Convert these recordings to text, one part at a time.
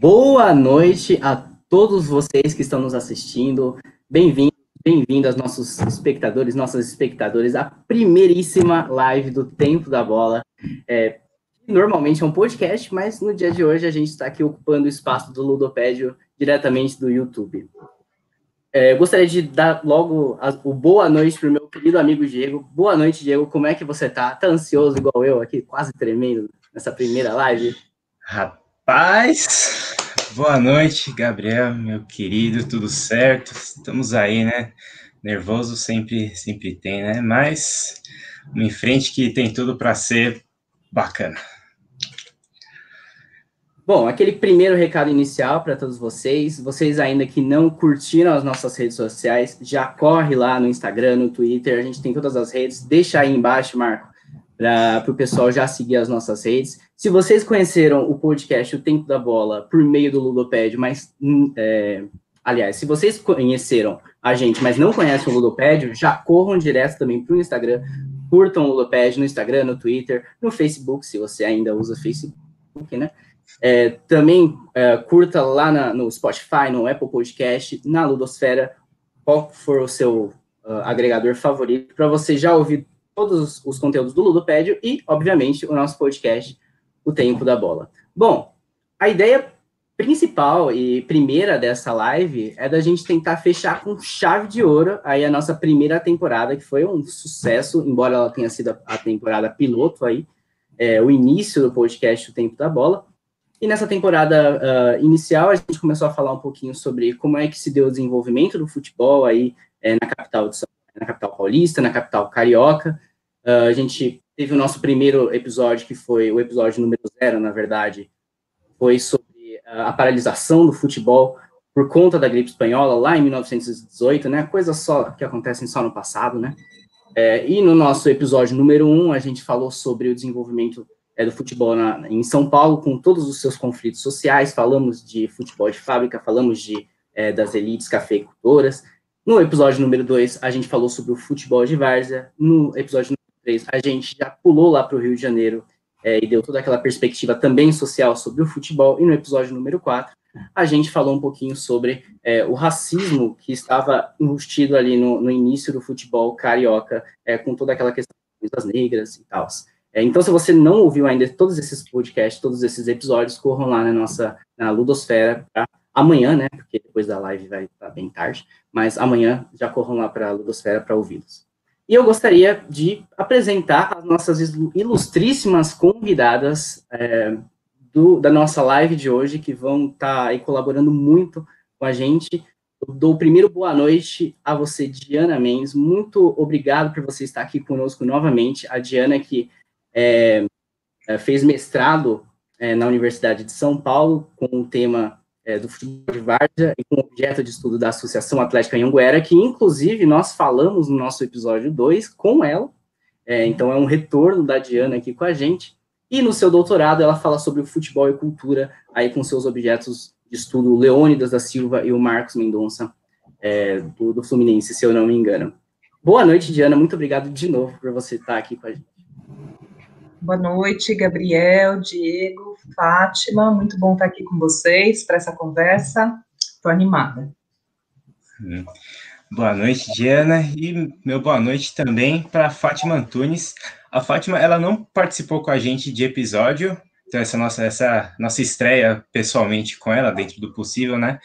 Boa noite a todos vocês que estão nos assistindo. Bem-vindos, bem-vindas nossos espectadores, nossas espectadores, à primeiríssima live do Tempo da Bola. É, normalmente é um podcast, mas no dia de hoje a gente está aqui ocupando o espaço do Ludopédio diretamente do YouTube. É, eu gostaria de dar logo a, o boa noite para o meu querido amigo Diego. Boa noite, Diego. Como é que você tá? Tá ansioso igual eu aqui, quase tremendo nessa primeira live? Rapaz, boa noite, Gabriel, meu querido, tudo certo? Estamos aí, né? Nervoso sempre, sempre tem, né? Mas em frente que tem tudo para ser bacana. Bom, aquele primeiro recado inicial para todos vocês. Vocês ainda que não curtiram as nossas redes sociais, já corre lá no Instagram, no Twitter, a gente tem todas as redes. Deixa aí embaixo, Marco, para o pessoal já seguir as nossas redes. Se vocês conheceram o podcast O Tempo da Bola por meio do Ludopédio, mas, hum, é, aliás, se vocês conheceram a gente, mas não conhecem o Ludopédio, já corram direto também para o Instagram, curtam o Ludopédio no Instagram, no Twitter, no Facebook, se você ainda usa Facebook, né? É, também é, curta lá na, no Spotify, no Apple Podcast, na Ludosfera, qual for o seu uh, agregador favorito, para você já ouvir todos os conteúdos do Ludopédio e, obviamente, o nosso podcast, O Tempo da Bola. Bom, a ideia principal e primeira dessa live é da gente tentar fechar com chave de ouro aí a nossa primeira temporada, que foi um sucesso, embora ela tenha sido a temporada piloto aí, é, o início do podcast O Tempo da Bola. E nessa temporada uh, inicial, a gente começou a falar um pouquinho sobre como é que se deu o desenvolvimento do futebol aí é, na capital de São, na capital paulista, na capital carioca. Uh, a gente teve o nosso primeiro episódio, que foi o episódio número zero, na verdade, foi sobre uh, a paralisação do futebol por conta da gripe espanhola lá em 1918, né? Coisas só que acontecem só no passado, né? É, e no nosso episódio número um, a gente falou sobre o desenvolvimento é, do futebol na, em São Paulo, com todos os seus conflitos sociais, falamos de futebol de fábrica, falamos de, é, das elites cafeicultoras. No episódio número 2, a gente falou sobre o futebol de várzea. No episódio número 3, a gente já pulou lá para o Rio de Janeiro é, e deu toda aquela perspectiva também social sobre o futebol. E no episódio número 4, a gente falou um pouquinho sobre é, o racismo que estava enrustido ali no, no início do futebol carioca, é, com toda aquela questão das negras e tal. É, então, se você não ouviu ainda todos esses podcasts, todos esses episódios, corram lá na nossa na Ludosfera amanhã, né? Porque depois da live vai estar bem tarde, mas amanhã já corram lá para a Ludosfera para ouvi-los. E eu gostaria de apresentar as nossas ilustríssimas convidadas é, do, da nossa live de hoje, que vão estar tá colaborando muito com a gente. Eu dou primeiro boa noite a você, Diana Mendes. Muito obrigado por você estar aqui conosco novamente. A Diana, que é, é, fez mestrado é, na Universidade de São Paulo com o tema é, do futebol de várzea com objeto de estudo da Associação Atlética Anhanguera, que inclusive nós falamos no nosso episódio 2 com ela, é, então é um retorno da Diana aqui com a gente, e no seu doutorado ela fala sobre o futebol e cultura, aí com seus objetos de estudo Leônidas da Silva e o Marcos Mendonça, é, do, do Fluminense, se eu não me engano. Boa noite, Diana, muito obrigado de novo por você estar aqui com a gente. Boa noite, Gabriel, Diego, Fátima. Muito bom estar aqui com vocês para essa conversa. Estou animada. Hum. Boa noite, Diana, e meu boa noite também para Fátima Antunes. A Fátima, ela não participou com a gente de episódio, então essa nossa essa nossa estreia pessoalmente com ela dentro do possível, né?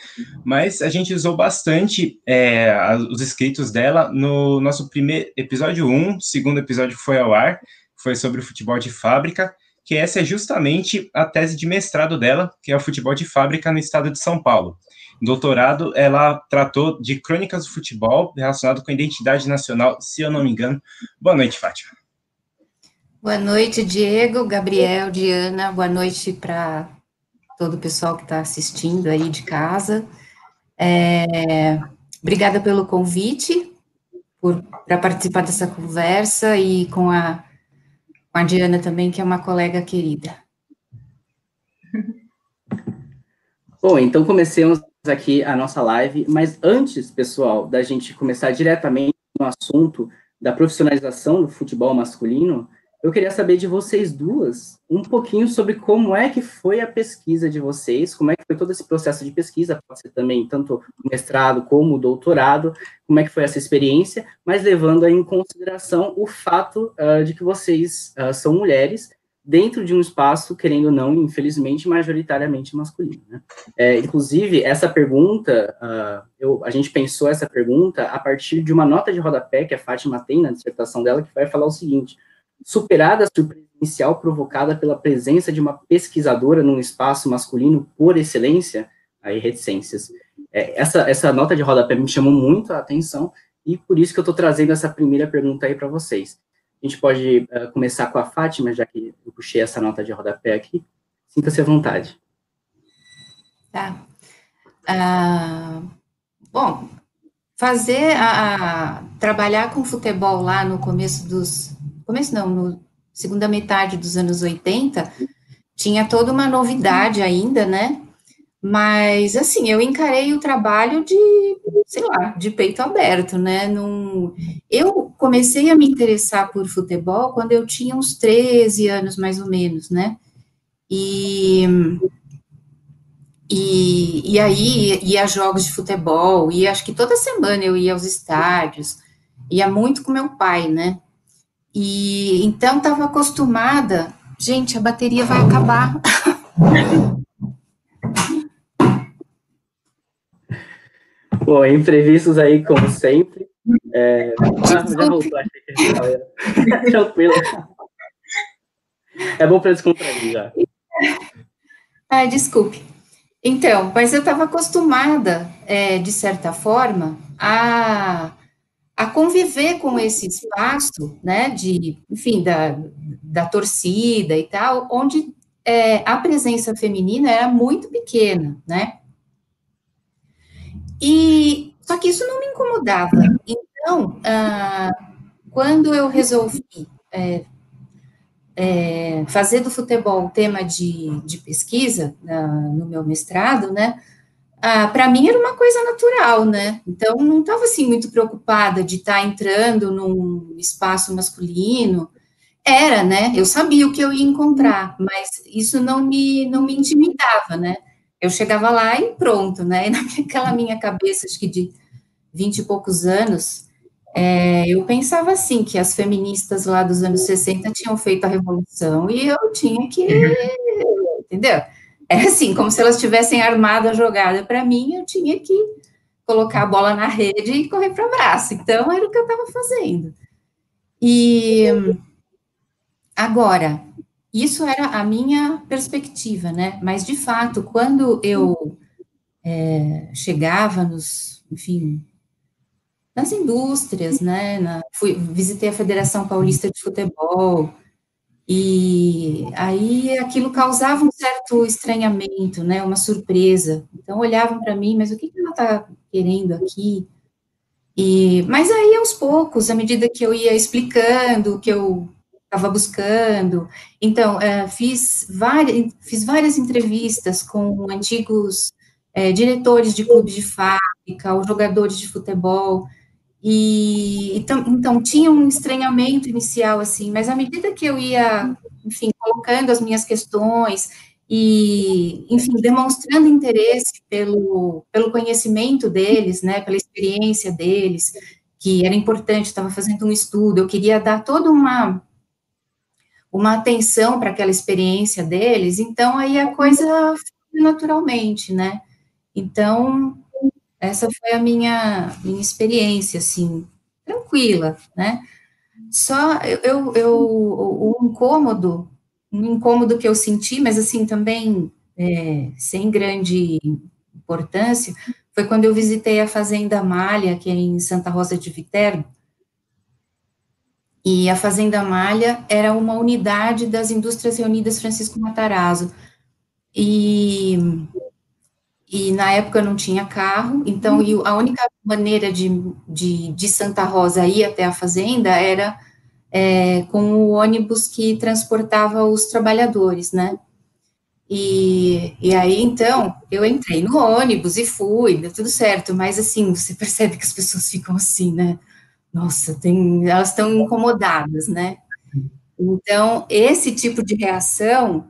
Mas a gente usou bastante é, os escritos dela no nosso primeiro episódio 1, segundo episódio foi ao ar, foi sobre o futebol de fábrica, que essa é justamente a tese de mestrado dela, que é o futebol de fábrica no estado de São Paulo. Doutorado, ela tratou de crônicas do futebol relacionado com a identidade nacional, se eu não me engano. Boa noite, Fátima. Boa noite, Diego, Gabriel, Diana. Boa noite para todo o pessoal que está assistindo aí de casa. É, obrigada pelo convite, para participar dessa conversa e com a com a Diana também, que é uma colega querida. Bom, então comecemos aqui a nossa live, mas antes, pessoal, da gente começar diretamente no assunto da profissionalização do futebol masculino, eu queria saber de vocês duas um pouquinho sobre como é que foi a pesquisa de vocês, como é que foi todo esse processo de pesquisa, pode ser também tanto mestrado como doutorado, como é que foi essa experiência, mas levando em consideração o fato uh, de que vocês uh, são mulheres dentro de um espaço, querendo ou não, infelizmente, majoritariamente masculino. Né? É, inclusive, essa pergunta, uh, eu, a gente pensou essa pergunta a partir de uma nota de rodapé que a Fátima tem na dissertação dela, que vai falar o seguinte, superada a surpresa inicial provocada pela presença de uma pesquisadora num espaço masculino por excelência, aí reticências. É, essa, essa nota de rodapé me chamou muito a atenção, e por isso que eu estou trazendo essa primeira pergunta aí para vocês. A gente pode uh, começar com a Fátima, já que eu puxei essa nota de rodapé aqui. Sinta-se à vontade. Tá. Uh, bom, fazer a, a, trabalhar com futebol lá no começo dos começo não, no segunda metade dos anos 80, tinha toda uma novidade ainda, né? Mas, assim, eu encarei o trabalho de, sei lá, de peito aberto, né? Num... Eu comecei a me interessar por futebol quando eu tinha uns 13 anos, mais ou menos, né? E, e, e aí ia a jogos de futebol, e acho que toda semana eu ia aos estádios, ia muito com meu pai, né? E então estava acostumada, gente, a bateria vai acabar. Bom, imprevistos aí, como sempre. É... Ah, já voltou, achei que Tranquilo. É bom para descontrair já. Ai, desculpe. Então, mas eu estava acostumada, é, de certa forma, a, a conviver com esse espaço, né, de, enfim, da, da torcida e tal, onde é, a presença feminina era muito pequena, né, e só que isso não me incomodava. Então, ah, quando eu resolvi é, é, fazer do futebol tema de, de pesquisa ah, no meu mestrado, né? Ah, para mim era uma coisa natural, né? Então não estava assim muito preocupada de estar tá entrando num espaço masculino. Era, né? Eu sabia o que eu ia encontrar, mas isso não me não me intimidava, né? eu chegava lá e pronto, né? E naquela minha cabeça, acho que de vinte e poucos anos, é, eu pensava assim, que as feministas lá dos anos 60 tinham feito a revolução e eu tinha que, entendeu? É assim, como se elas tivessem armado a jogada para mim, eu tinha que colocar a bola na rede e correr para o braço. Então, era o que eu estava fazendo. E agora, isso era a minha perspectiva, né? Mas, de fato, quando eu é, chegava nos, enfim, nas indústrias, né? Na, fui, visitei a Federação Paulista de Futebol, e aí aquilo causava um certo estranhamento, né? Uma surpresa. Então, olhavam para mim, mas o que, que ela está querendo aqui? E, mas aí, aos poucos, à medida que eu ia explicando, que eu estava buscando. Então, é, fiz, várias, fiz várias entrevistas com antigos é, diretores de clubes de fábrica, ou jogadores de futebol, e então, então, tinha um estranhamento inicial, assim, mas à medida que eu ia, enfim, colocando as minhas questões e, enfim, demonstrando interesse pelo, pelo conhecimento deles, né, pela experiência deles, que era importante, estava fazendo um estudo, eu queria dar toda uma uma atenção para aquela experiência deles, então aí a coisa naturalmente, né? Então, essa foi a minha, minha experiência, assim, tranquila, né? Só eu, eu o, incômodo, um incômodo que eu senti, mas assim também é, sem grande importância, foi quando eu visitei a Fazenda Malha, que é em Santa Rosa de Viterbo, e a Fazenda Malha era uma unidade das Indústrias Reunidas Francisco Matarazzo. E, e na época não tinha carro, então a única maneira de, de, de Santa Rosa ir até a fazenda era é, com o ônibus que transportava os trabalhadores, né? E, e aí, então, eu entrei no ônibus e fui, deu tudo certo, mas assim, você percebe que as pessoas ficam assim, né? nossa, tem, elas estão incomodadas, né? Então, esse tipo de reação,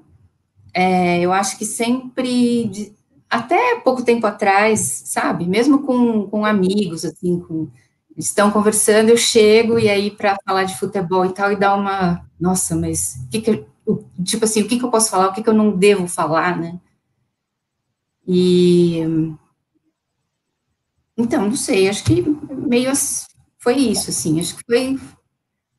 é, eu acho que sempre, até pouco tempo atrás, sabe, mesmo com, com amigos, assim, com, estão conversando, eu chego e aí para falar de futebol e tal, e dá uma, nossa, mas o que que eu, tipo assim, o que que eu posso falar, o que que eu não devo falar, né? E então, não sei, acho que meio foi isso, assim, acho que foi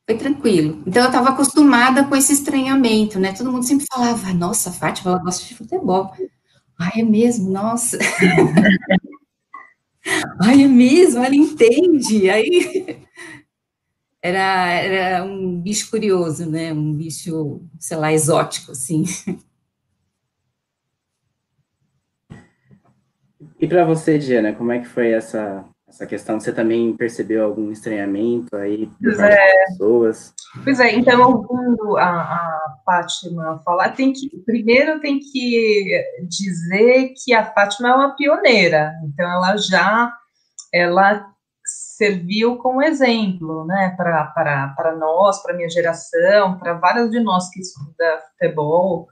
foi tranquilo. Então, eu estava acostumada com esse estranhamento, né? Todo mundo sempre falava, nossa, Fátima, ela gosta de futebol. Ai, é mesmo, nossa. Ai, é mesmo, ela entende. Aí era, era um bicho curioso, né? Um bicho, sei lá, exótico, assim. E para você, Diana, como é que foi essa essa questão? Você também percebeu algum estranhamento aí pois é. pessoas? Pois é, então, ouvindo a, a Fátima falar, tem que, primeiro tem que dizer que a Fátima é uma pioneira, então ela já, ela serviu como exemplo, né, para nós, para minha geração, para várias de nós que estudam futebol,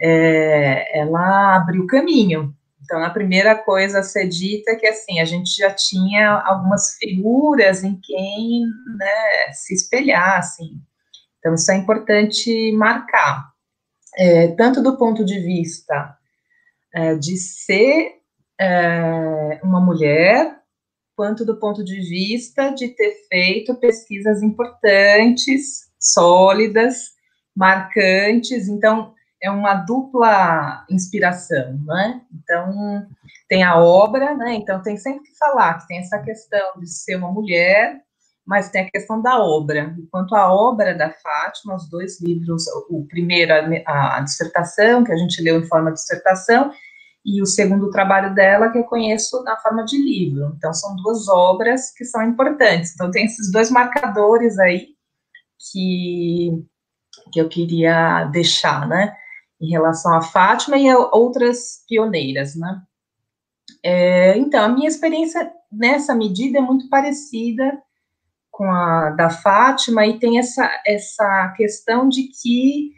é, ela abriu caminho, então, a primeira coisa a ser dita é que, assim, a gente já tinha algumas figuras em quem né, se espelhar, assim. Então, isso é importante marcar, é, tanto do ponto de vista é, de ser é, uma mulher, quanto do ponto de vista de ter feito pesquisas importantes, sólidas, marcantes. Então, é uma dupla inspiração, né? Então, tem a obra, né? Então, tem sempre que falar que tem essa questão de ser uma mulher, mas tem a questão da obra. Enquanto a obra da Fátima, os dois livros, o primeiro, a, a dissertação, que a gente leu em forma de dissertação, e o segundo trabalho dela, que eu conheço na forma de livro. Então, são duas obras que são importantes. Então, tem esses dois marcadores aí que, que eu queria deixar, né? Em relação a Fátima e a outras pioneiras, né? É, então, a minha experiência nessa medida é muito parecida com a da Fátima e tem essa, essa questão de que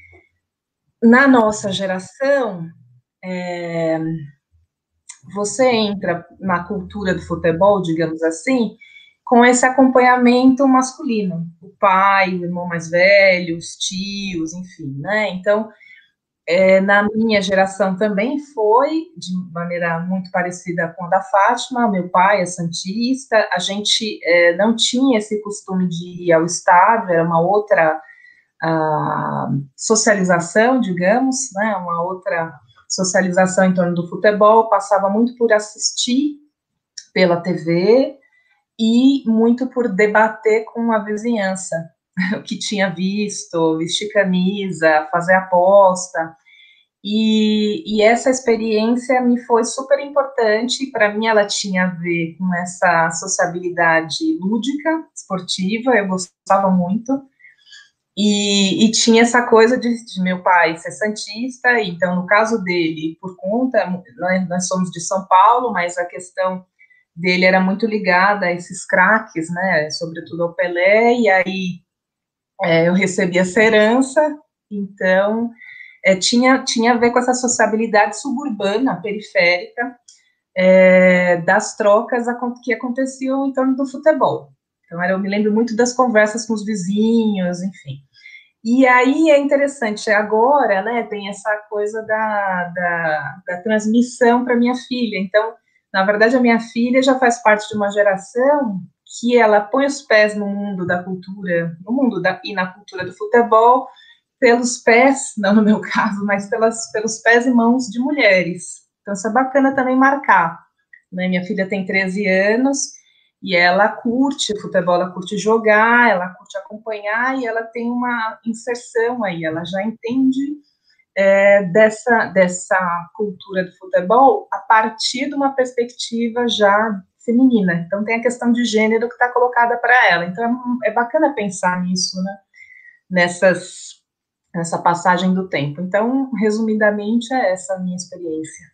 na nossa geração é, você entra na cultura do futebol, digamos assim, com esse acompanhamento masculino, o pai, o irmão mais velho, os tios, enfim, né? Então, é, na minha geração também foi, de maneira muito parecida com a da Fátima, meu pai é santista, a gente é, não tinha esse costume de ir ao estádio, era uma outra socialização, digamos, né, uma outra socialização em torno do futebol, passava muito por assistir pela TV e muito por debater com a vizinhança, o que tinha visto, vestir camisa, fazer aposta. E, e essa experiência me foi super importante. Para mim, ela tinha a ver com essa sociabilidade lúdica, esportiva, eu gostava muito. E, e, tinha essa coisa de, de, meu pai ser santista, então, no caso dele, por conta, nós, nós somos de São Paulo, mas a questão dele era muito ligada a esses craques, né, sobretudo ao Pelé, e aí é, eu recebi essa herança, então é, tinha, tinha a ver com essa sociabilidade suburbana, periférica, é, das trocas que aconteciam em torno do futebol. Então, eu me lembro muito das conversas com os vizinhos, enfim. E aí é interessante, agora, né, tem essa coisa da, da, da transmissão para minha filha. Então, na verdade, a minha filha já faz parte de uma geração que ela põe os pés no mundo da cultura, no mundo da, e na cultura do futebol, pelos pés, não no meu caso, mas pelas, pelos pés e mãos de mulheres. Então, isso é bacana também marcar. Né? Minha filha tem 13 anos e ela curte futebol, ela curte jogar, ela curte acompanhar e ela tem uma inserção aí, ela já entende é, dessa, dessa cultura do futebol a partir de uma perspectiva já feminina. Então, tem a questão de gênero que está colocada para ela. Então, é, bacana pensar nisso, né? Nessas, nessa passagem do tempo. Então, resumidamente, é essa a minha experiência.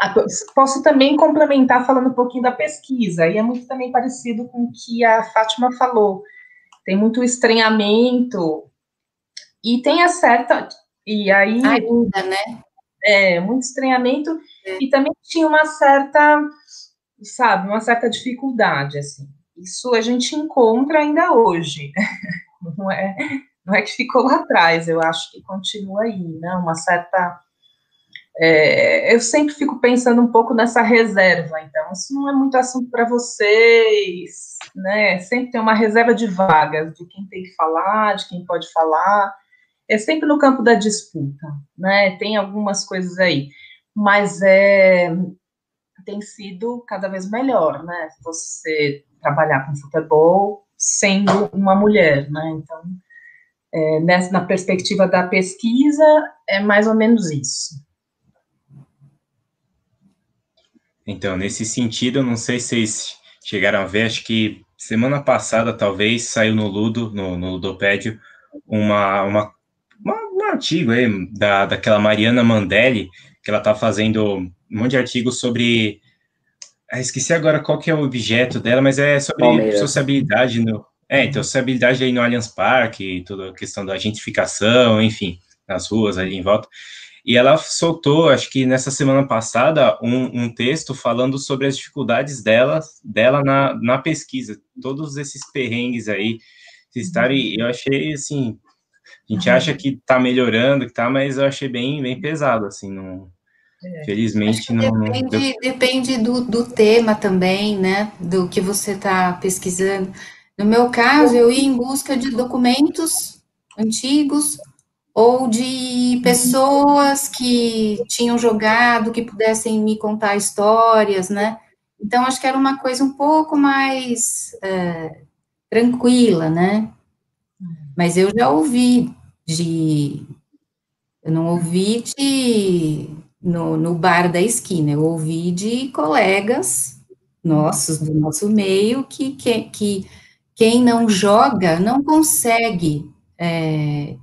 Ah, posso também complementar falando um pouquinho da pesquisa, e é muito também parecido com o que a Fátima falou. tem muito estranhamento, e tem a certa. E aí. Ainda, né? É, muito estranhamento, é. e também tinha uma certa, sabe, uma certa dificuldade, assim. Isso a gente encontra ainda hoje. Não é, não é que ficou lá atrás, eu acho que continua aí, né? Uma certa. É, eu sempre fico pensando um pouco nessa reserva, então, isso não é muito assunto para vocês, né? Sempre tem uma reserva de vagas, de quem tem que falar, de quem pode falar. É sempre no campo da disputa, né? Tem algumas coisas aí, mas é, tem sido cada vez melhor, né? Você trabalhar com futebol sendo uma mulher, né? Então, é, nessa, na perspectiva da pesquisa, é mais ou menos isso. Então, nesse sentido, não sei se vocês chegaram a ver, acho que semana passada, talvez, saiu no Ludo, no, no Ludopédio, uma, uma, um artigo aí da, daquela Mariana Mandelli, que ela está fazendo um monte de artigos sobre ah, esqueci agora qual que é o objeto dela, mas é sobre Palmeiras. sociabilidade no. É, então, sociabilidade aí no Allianz Parque, toda a questão da gentrificação, enfim, nas ruas ali em volta. E ela soltou, acho que nessa semana passada, um, um texto falando sobre as dificuldades dela, dela na, na pesquisa, todos esses perrengues aí, estarem, eu achei assim, a gente acha que tá melhorando, que tá, mas eu achei bem, bem pesado, assim, não, é. Felizmente não. Depende, não... depende do, do tema também, né? Do que você está pesquisando. No meu caso, eu ia em busca de documentos antigos ou de pessoas que tinham jogado, que pudessem me contar histórias, né? Então, acho que era uma coisa um pouco mais é, tranquila, né? Mas eu já ouvi de. Eu não ouvi de no, no bar da esquina. Eu ouvi de colegas nossos, do nosso meio, que, que, que quem não joga não consegue é,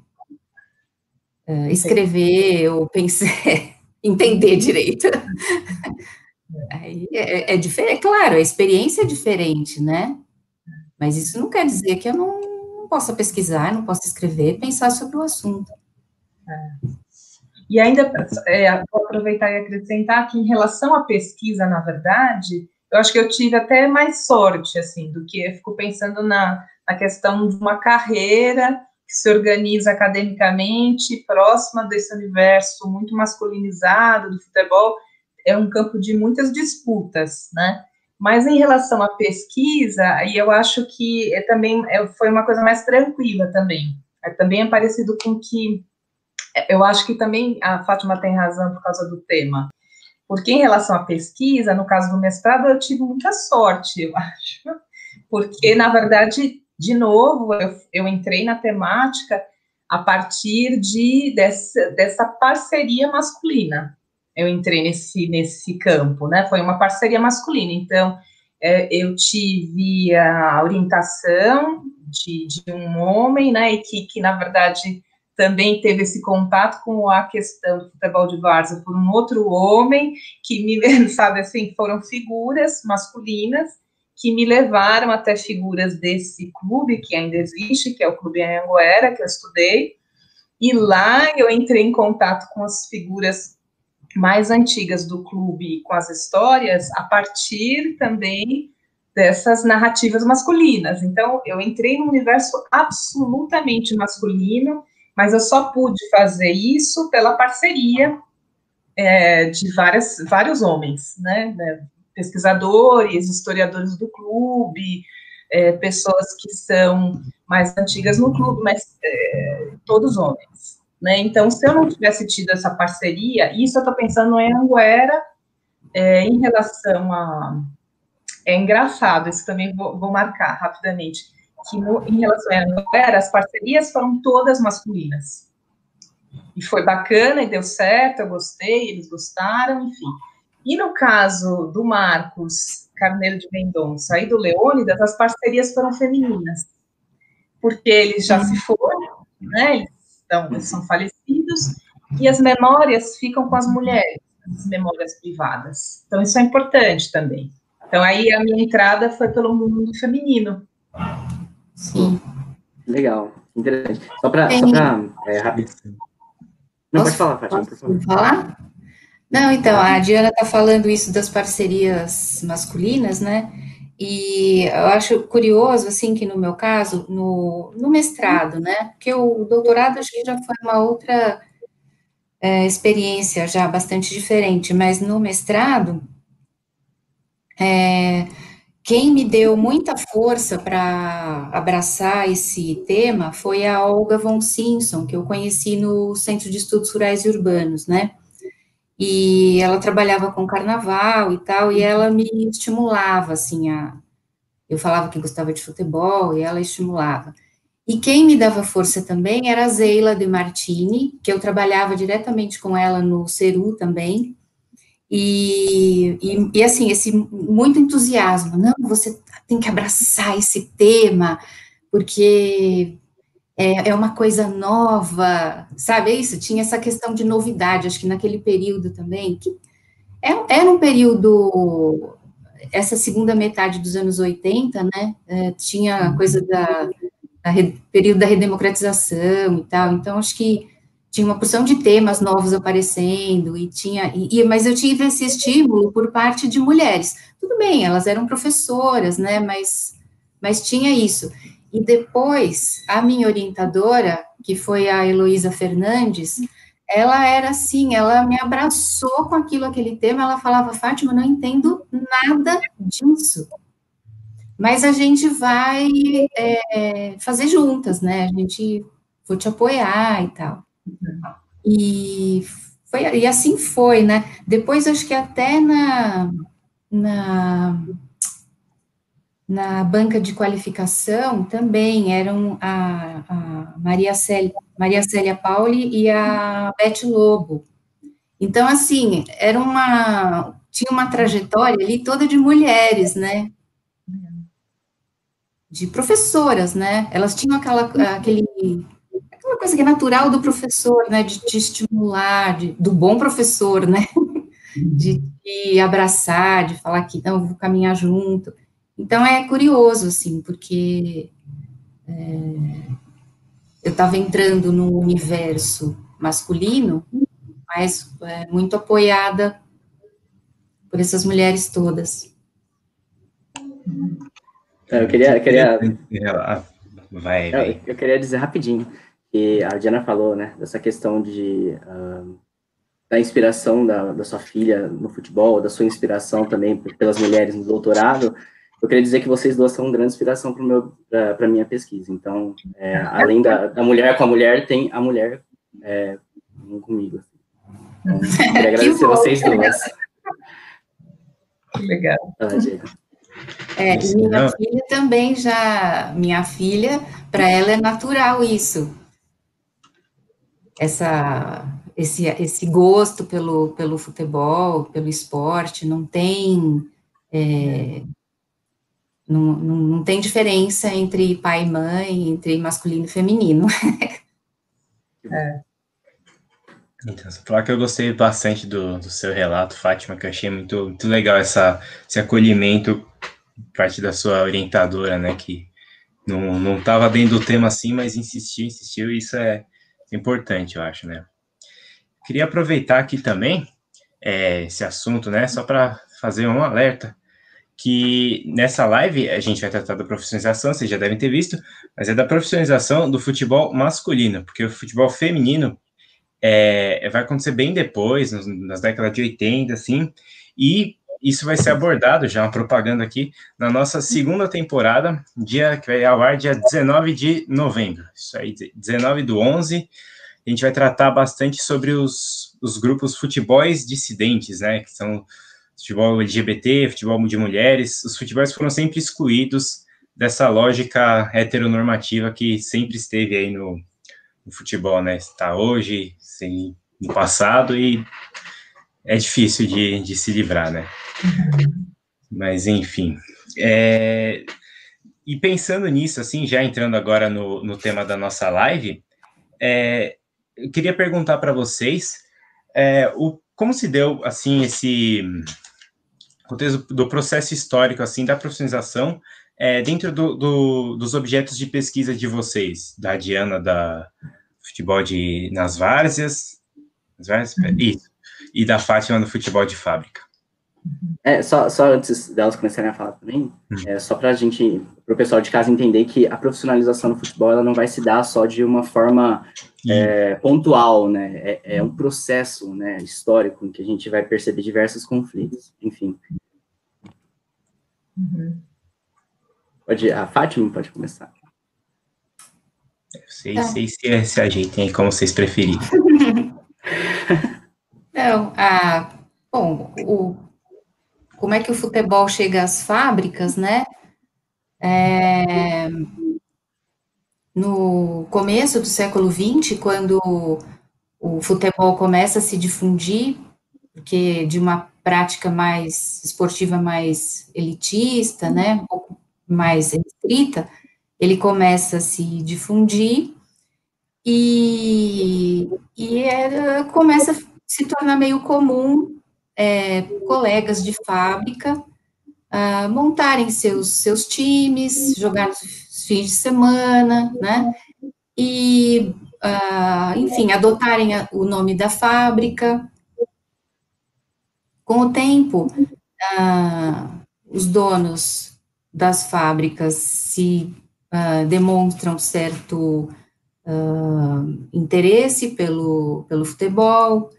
é, escrever ou pensar, entender direito. Aí é, é, diferente, é claro, a experiência é diferente, né? Mas isso não quer dizer que eu não possa pesquisar, não possa escrever, pensar sobre o assunto. É. E ainda, é, vou aproveitar e acrescentar que em relação à pesquisa, na verdade, eu acho que eu tive até mais sorte, assim, do que eu fico pensando na, na questão de uma carreira que se organiza academicamente, próxima desse universo muito masculinizado do futebol, é um campo de muitas disputas, né? Mas em relação à pesquisa, aí eu acho que é também é, foi uma coisa mais tranquila também. É, também é parecido com que eu acho que também a Fátima tem razão por causa do tema. Porque em relação à pesquisa, no caso do mestrado, eu tive muita sorte, eu acho. Porque, na verdade, de novo, eu, eu entrei na temática a partir de dessa, dessa parceria masculina. Eu entrei nesse, nesse campo, né? Foi uma parceria masculina. Então, é, eu tive a orientação de, de um homem, né? E que, que na verdade, também teve esse contato com a questão do futebol de várzea por um outro homem, que me, sabe assim, foram figuras masculinas que me levaram até figuras desse clube que ainda existe, que é o Clube Anhanguera, que eu estudei, e lá eu entrei em contato com as figuras mais antigas do clube, com as histórias, a partir também dessas narrativas masculinas. Então, eu entrei num universo absolutamente masculino, mas eu só pude fazer isso pela parceria é, de várias, vários homens, né, né? Pesquisadores, historiadores do clube, é, pessoas que são mais antigas no clube, mas é, todos homens, né, então se eu não tivesse tido essa parceria, isso eu estou pensando em Anguera, é, em relação a, é engraçado, isso também vou, vou marcar rapidamente, que no, em relação a Anguera, as parcerias foram todas masculinas. E foi bacana e deu certo, eu gostei, eles gostaram, enfim. E no caso do Marcos Carneiro de Mendonça e do Leônidas, as parcerias foram femininas. Porque eles já se foram, né? Eles, estão, eles são falecidos, e as memórias ficam com as mulheres, as memórias privadas. Então, isso é importante também. Então, aí a minha entrada foi pelo mundo feminino. Sim. Legal, interessante. Só para é, rápido. Não, pode falar, Fátima, por favor. falar? Não, então, a Diana está falando isso das parcerias masculinas, né? E eu acho curioso, assim, que no meu caso, no, no mestrado, né? Porque o doutorado acho que já foi uma outra é, experiência já bastante diferente, mas no mestrado, é, quem me deu muita força para abraçar esse tema foi a Olga von Simpson, que eu conheci no Centro de Estudos Rurais e Urbanos, né? E ela trabalhava com carnaval e tal, e ela me estimulava, assim, a... eu falava que gostava de futebol, e ela estimulava. E quem me dava força também era a Zeila de Martini, que eu trabalhava diretamente com ela no Ceru também, e, e, e, assim, esse muito entusiasmo, não, você tem que abraçar esse tema, porque é, é uma coisa nova, sabe? É isso, tinha essa questão de novidade, acho que naquele período também, que era, é, era um período, essa segunda metade dos anos 80, né? É, tinha coisa da, da período da redemocratização e tal, então acho que tinha uma porção de temas novos aparecendo e tinha, e, mas eu tive esse estímulo por parte de mulheres. Tudo bem, elas eram professoras, né? Mas, mas tinha isso. E depois a minha orientadora, que foi a Heloísa Fernandes, ela era assim, ela me abraçou com aquilo, aquele tema. Ela falava, Fátima, não entendo nada disso. Mas a gente vai é, fazer juntas, né? A gente vou te apoiar e tal. E, foi, e assim foi, né? Depois, acho que até na, na, na banca de qualificação também eram a, a Maria, Célia, Maria Célia Pauli e a Beth Lobo. Então, assim, era uma. Tinha uma trajetória ali toda de mulheres, né? De professoras, né? Elas tinham aquela, aquele uma coisa que é natural do professor, né, de te estimular, de, do bom professor, né, de te abraçar, de falar que não, vou caminhar junto. Então é curioso, assim, porque é, eu estava entrando no universo masculino, mas é, muito apoiada por essas mulheres todas. Eu queria, eu queria, vai, vai. Eu, eu queria dizer rapidinho que a Diana falou, né, dessa questão de uh, da inspiração da, da sua filha no futebol, da sua inspiração também pelas mulheres no doutorado, eu queria dizer que vocês duas são grande inspiração para a minha pesquisa. Então, é, além da, da, mulher com a mulher, tem a mulher é, comigo. Então, queria agradecer vocês duas. Legal. É, e minha filha também já, minha filha, para ela é natural isso essa, esse, esse gosto pelo, pelo futebol, pelo esporte, não tem. É, não, não, não, tem diferença entre pai e mãe, entre masculino e feminino. é. Então, falar que eu gostei bastante do, do seu relato, Fátima, que eu achei muito, muito legal essa, esse acolhimento parte da sua orientadora, né, que não estava dentro do tema assim, mas insistiu, insistiu, e isso é, importante, eu acho, né? Queria aproveitar aqui também é, esse assunto, né, só para fazer um alerta, que nessa live a gente vai tratar da profissionalização, vocês já devem ter visto, mas é da profissionalização do futebol masculino, porque o futebol feminino é, vai acontecer bem depois, nas, décadas de 80, assim, e isso vai ser abordado, já uma propaganda aqui, na nossa segunda temporada, dia que vai ao ar dia 19 de novembro. Isso aí, 19 do 11. A gente vai tratar bastante sobre os, os grupos futebols dissidentes, né? Que são futebol LGBT, futebol de mulheres. Os futebols foram sempre excluídos dessa lógica heteronormativa que sempre esteve aí no, no futebol, né? Está hoje, sim, no passado e é difícil de, de se livrar, né? Mas, enfim. É, e pensando nisso, assim, já entrando agora no, no tema da nossa live, é, eu queria perguntar para vocês é, o, como se deu, assim, esse contexto do processo histórico, assim, da profissionalização é, dentro do, do, dos objetos de pesquisa de vocês, da Diana da futebol de, nas várzeas, nas várzeas uhum. isso, e da Fátima no futebol de fábrica. É, só, só antes delas começarem a falar também, uhum. é só para a gente, para o pessoal de casa entender que a profissionalização no futebol ela não vai se dar só de uma forma é, pontual, né? É, é, um processo, né, histórico em que a gente vai perceber diversos conflitos, enfim. Uhum. Pode, a Fátima pode começar. Sei, tá. sei se, se ajeitem aí como vocês preferirem. Não, a, bom, o, como é que o futebol chega às fábricas, né? É, no começo do século XX, quando o futebol começa a se difundir, porque de uma prática mais esportiva mais elitista, né, mais restrita, ele começa a se difundir e, e começa a se tornar meio comum é, colegas de fábrica uh, montarem seus, seus times, jogar nos fins de semana, né? E, uh, enfim, adotarem a, o nome da fábrica. Com o tempo, uh, os donos das fábricas se uh, demonstram certo uh, interesse pelo, pelo futebol,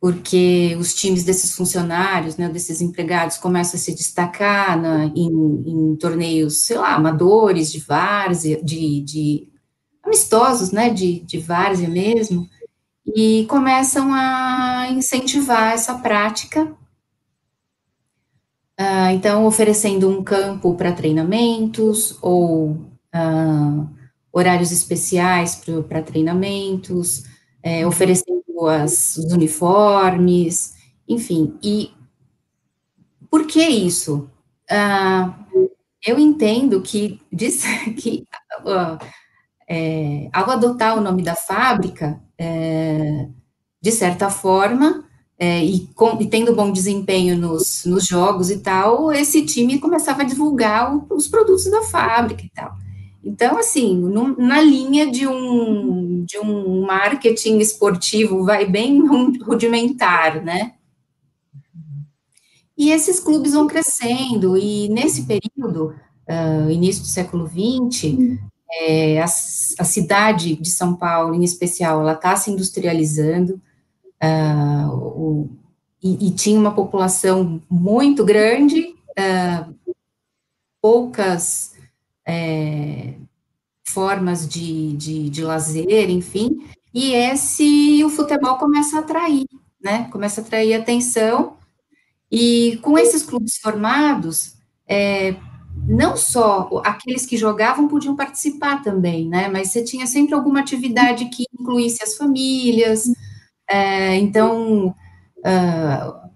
porque os times desses funcionários, né, desses empregados, começam a se destacar na, em, em, torneios, sei lá, amadores, de várzea, de, de amistosos, né, de, de várzea mesmo, e começam a incentivar essa prática Uh, então, oferecendo um campo para treinamentos ou uh, horários especiais para treinamentos, é, oferecendo as, os uniformes, enfim. E por que isso? Uh, eu entendo que, diz, que é, ao adotar o nome da fábrica, é, de certa forma, é, e, com, e, tendo bom desempenho nos, nos, jogos e tal, esse time começava a divulgar o, os produtos da fábrica e tal. Então, assim, na linha de um, de um marketing esportivo, vai bem rudimentar, né? E esses clubes vão crescendo, e nesse período, uh, início do século XX, é, a, a cidade de São Paulo, em especial, ela está se industrializando, uh, o, e, e, tinha uma população muito grande, uh, poucas é, formas de, de, de lazer, enfim, e esse o futebol começa a atrair, né? Começa a atrair atenção, e com esses clubes formados, é, não só aqueles que jogavam podiam participar também, né? Mas você tinha sempre alguma atividade que incluísse as famílias, é, então, uh,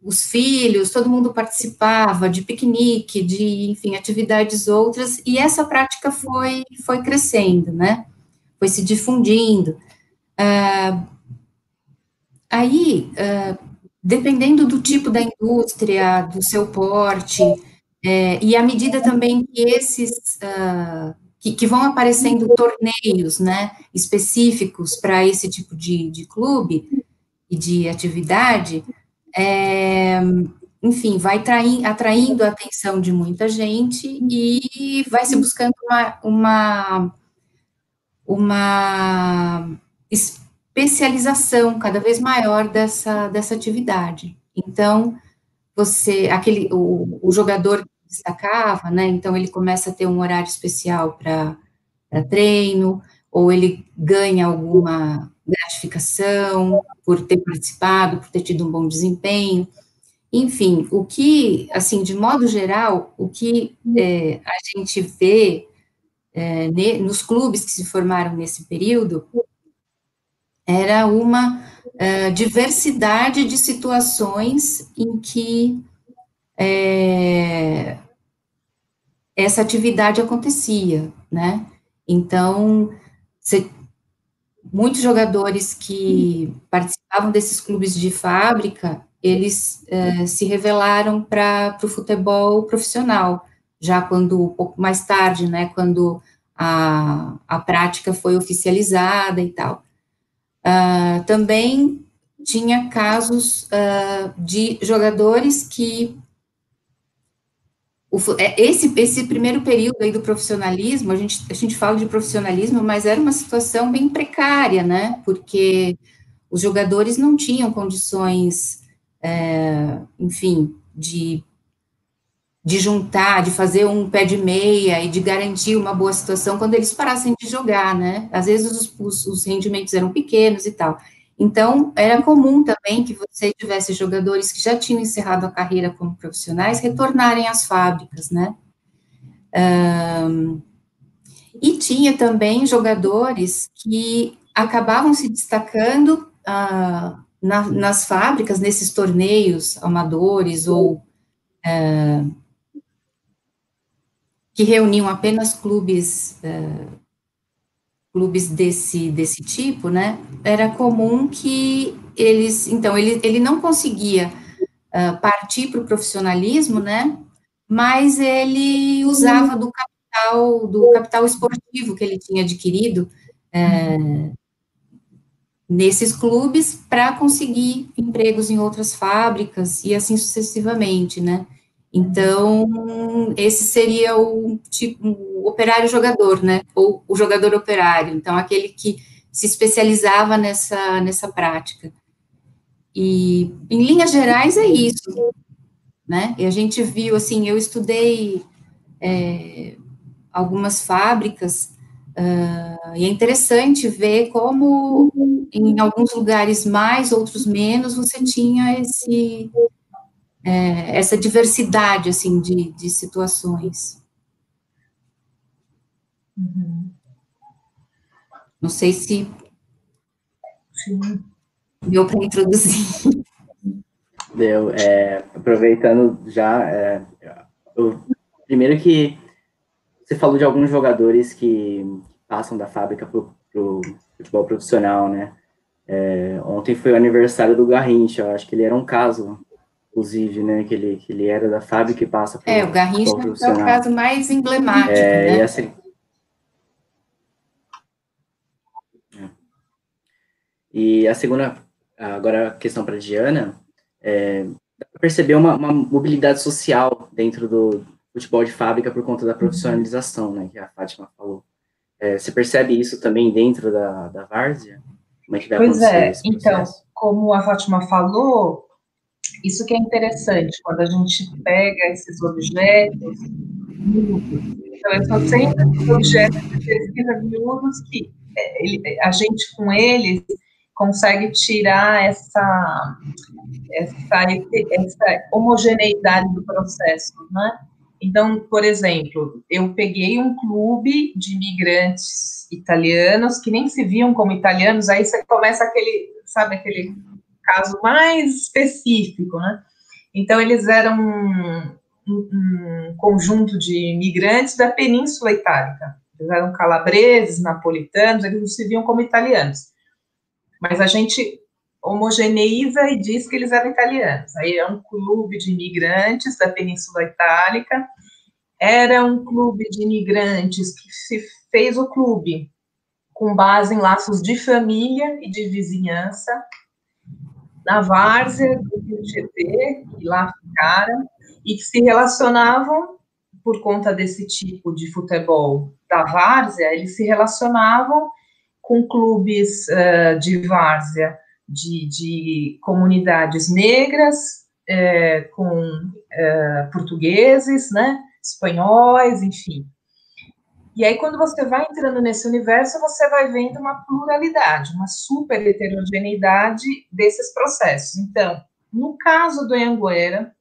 os filhos, todo mundo participava de piquenique, de, enfim, atividades outras, e essa prática foi, foi crescendo, né? Foi se difundindo. Uh, aí, uh, dependendo do tipo da indústria, do seu porte, é, e à medida também que esses uh, que, que vão aparecendo torneios, né, específicos para esse tipo de, de clube e de atividade, é, enfim, vai trair, atraindo a atenção de muita gente e vai se buscando uma, uma, uma especialização cada vez maior dessa, dessa atividade. Então, você, aquele, o, o jogador destacava, né? Então ele começa a ter um horário especial para treino, ou ele ganha alguma gratificação por ter participado, por ter tido um bom desempenho. Enfim, o que, assim, de modo geral, o que é, a gente vê é, ne, nos clubes que se formaram nesse período era uma é, diversidade de situações em que é, essa atividade acontecia, né? Então, muitos jogadores que participavam desses clubes de fábrica, eles é, se revelaram para o futebol profissional, já quando, um pouco mais tarde, né, quando a, a prática foi oficializada e tal. Uh, também tinha casos uh, de jogadores que o, é, esse, esse primeiro período aí do profissionalismo, a gente, a gente fala de profissionalismo, mas era uma situação bem precária, né? Porque os jogadores não tinham condições, é, enfim, de, de juntar, de fazer um pé de meia e de garantir uma boa situação quando eles parassem de jogar, né? Às vezes os, os, os rendimentos eram pequenos e tal. Então, era comum também que você tivesse jogadores que já tinham encerrado a carreira como profissionais retornarem às fábricas, né? Um, e tinha também jogadores que acabavam se destacando uh, na, nas fábricas, nesses torneios amadores ou uh, que reuniam apenas clubes uh, clubes desse, desse tipo, né, era comum que eles, então, ele, ele não conseguia uh, partir para o profissionalismo, né, mas ele usava do capital, do capital esportivo que ele tinha adquirido é, nesses clubes para conseguir empregos em outras fábricas e assim sucessivamente, né, então, esse seria o tipo o operário jogador, né? Ou o jogador operário. Então, aquele que se especializava nessa, nessa prática. E, em linhas gerais, é isso, né? E a gente viu, assim, eu estudei é, algumas fábricas, uh, e é interessante ver como, em alguns lugares mais, outros menos, você tinha esse é, essa diversidade, assim, de, de situações. Uhum. Não sei se Sim. deu para introduzir. Deu. É, aproveitando já, é, eu, primeiro que você falou de alguns jogadores que passam da fábrica para o futebol profissional, né? É, ontem foi o aniversário do Garrincha, eu acho que ele era um caso inclusive, né, que ele, que ele era da fábrica e passa para É, o Garrincha é o caso mais emblemático, é, né? E, assim, e a segunda, agora a questão para a Diana, é, perceber uma, uma, mobilidade social dentro do futebol de fábrica por conta da profissionalização, né, que a Fátima falou. É, você percebe isso também dentro da, da Várzea? Como é que vai pois é, então, como a Fátima falou, isso que é interessante, quando a gente pega esses objetos. Então, são sempre objetos de pesquisa miúdos que é, a gente, com eles, consegue tirar essa, essa, essa homogeneidade do processo, né? Então, por exemplo, eu peguei um clube de imigrantes italianos que nem se viam como italianos, aí você começa aquele, sabe, aquele caso mais específico, né? Então, eles eram um, um, conjunto de imigrantes da Península Itálica. Eles eram calabreses, napolitanos, eles não se viam como italianos. Mas a gente homogeneiza e diz que eles eram italianos. Aí é um clube de imigrantes da Península Itálica. Era um clube de imigrantes que se fez o clube com base em laços de família e de vizinhança na várzea do Rio Tietê, que lá ficaram, e que se relacionavam, por conta desse tipo de futebol da várzea, eles se relacionavam com clubes uh, de várzea de, de comunidades negras, uh, com uh, portugueses, né, espanhóis, enfim. E aí, quando você vai entrando nesse universo, você vai vendo uma pluralidade, uma super heterogeneidade desses processos. Então, no caso do Anhanguera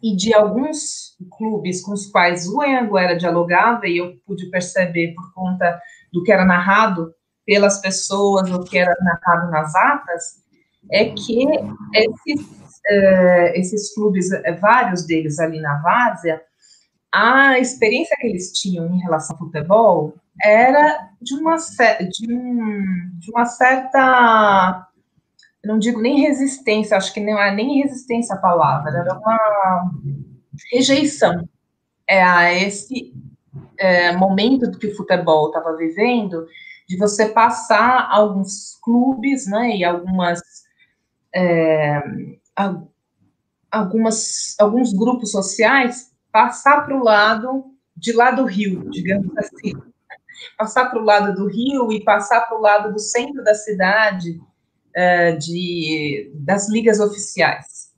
e de alguns clubes com os quais o Anhanguera dialogava, e eu pude perceber por conta do que era narrado pelas pessoas, o que era narrado nas atas, é que esses, uh, esses clubes, eh, vários deles ali na Várzea, a experiência que eles tinham em relação ao futebol era de uma, de, um, de uma certa, não digo nem resistência, acho que não é nem resistência a palavra, era uma rejeição. é, a esse é, momento que o futebol estava vivendo, de você passar alguns clubes, né, e algumas, é, algumas alguns grupos sociais passar para o lado de lá do rio, digamos assim, passar para o lado do rio e passar para o lado do centro da cidade, é, de das ligas oficiais.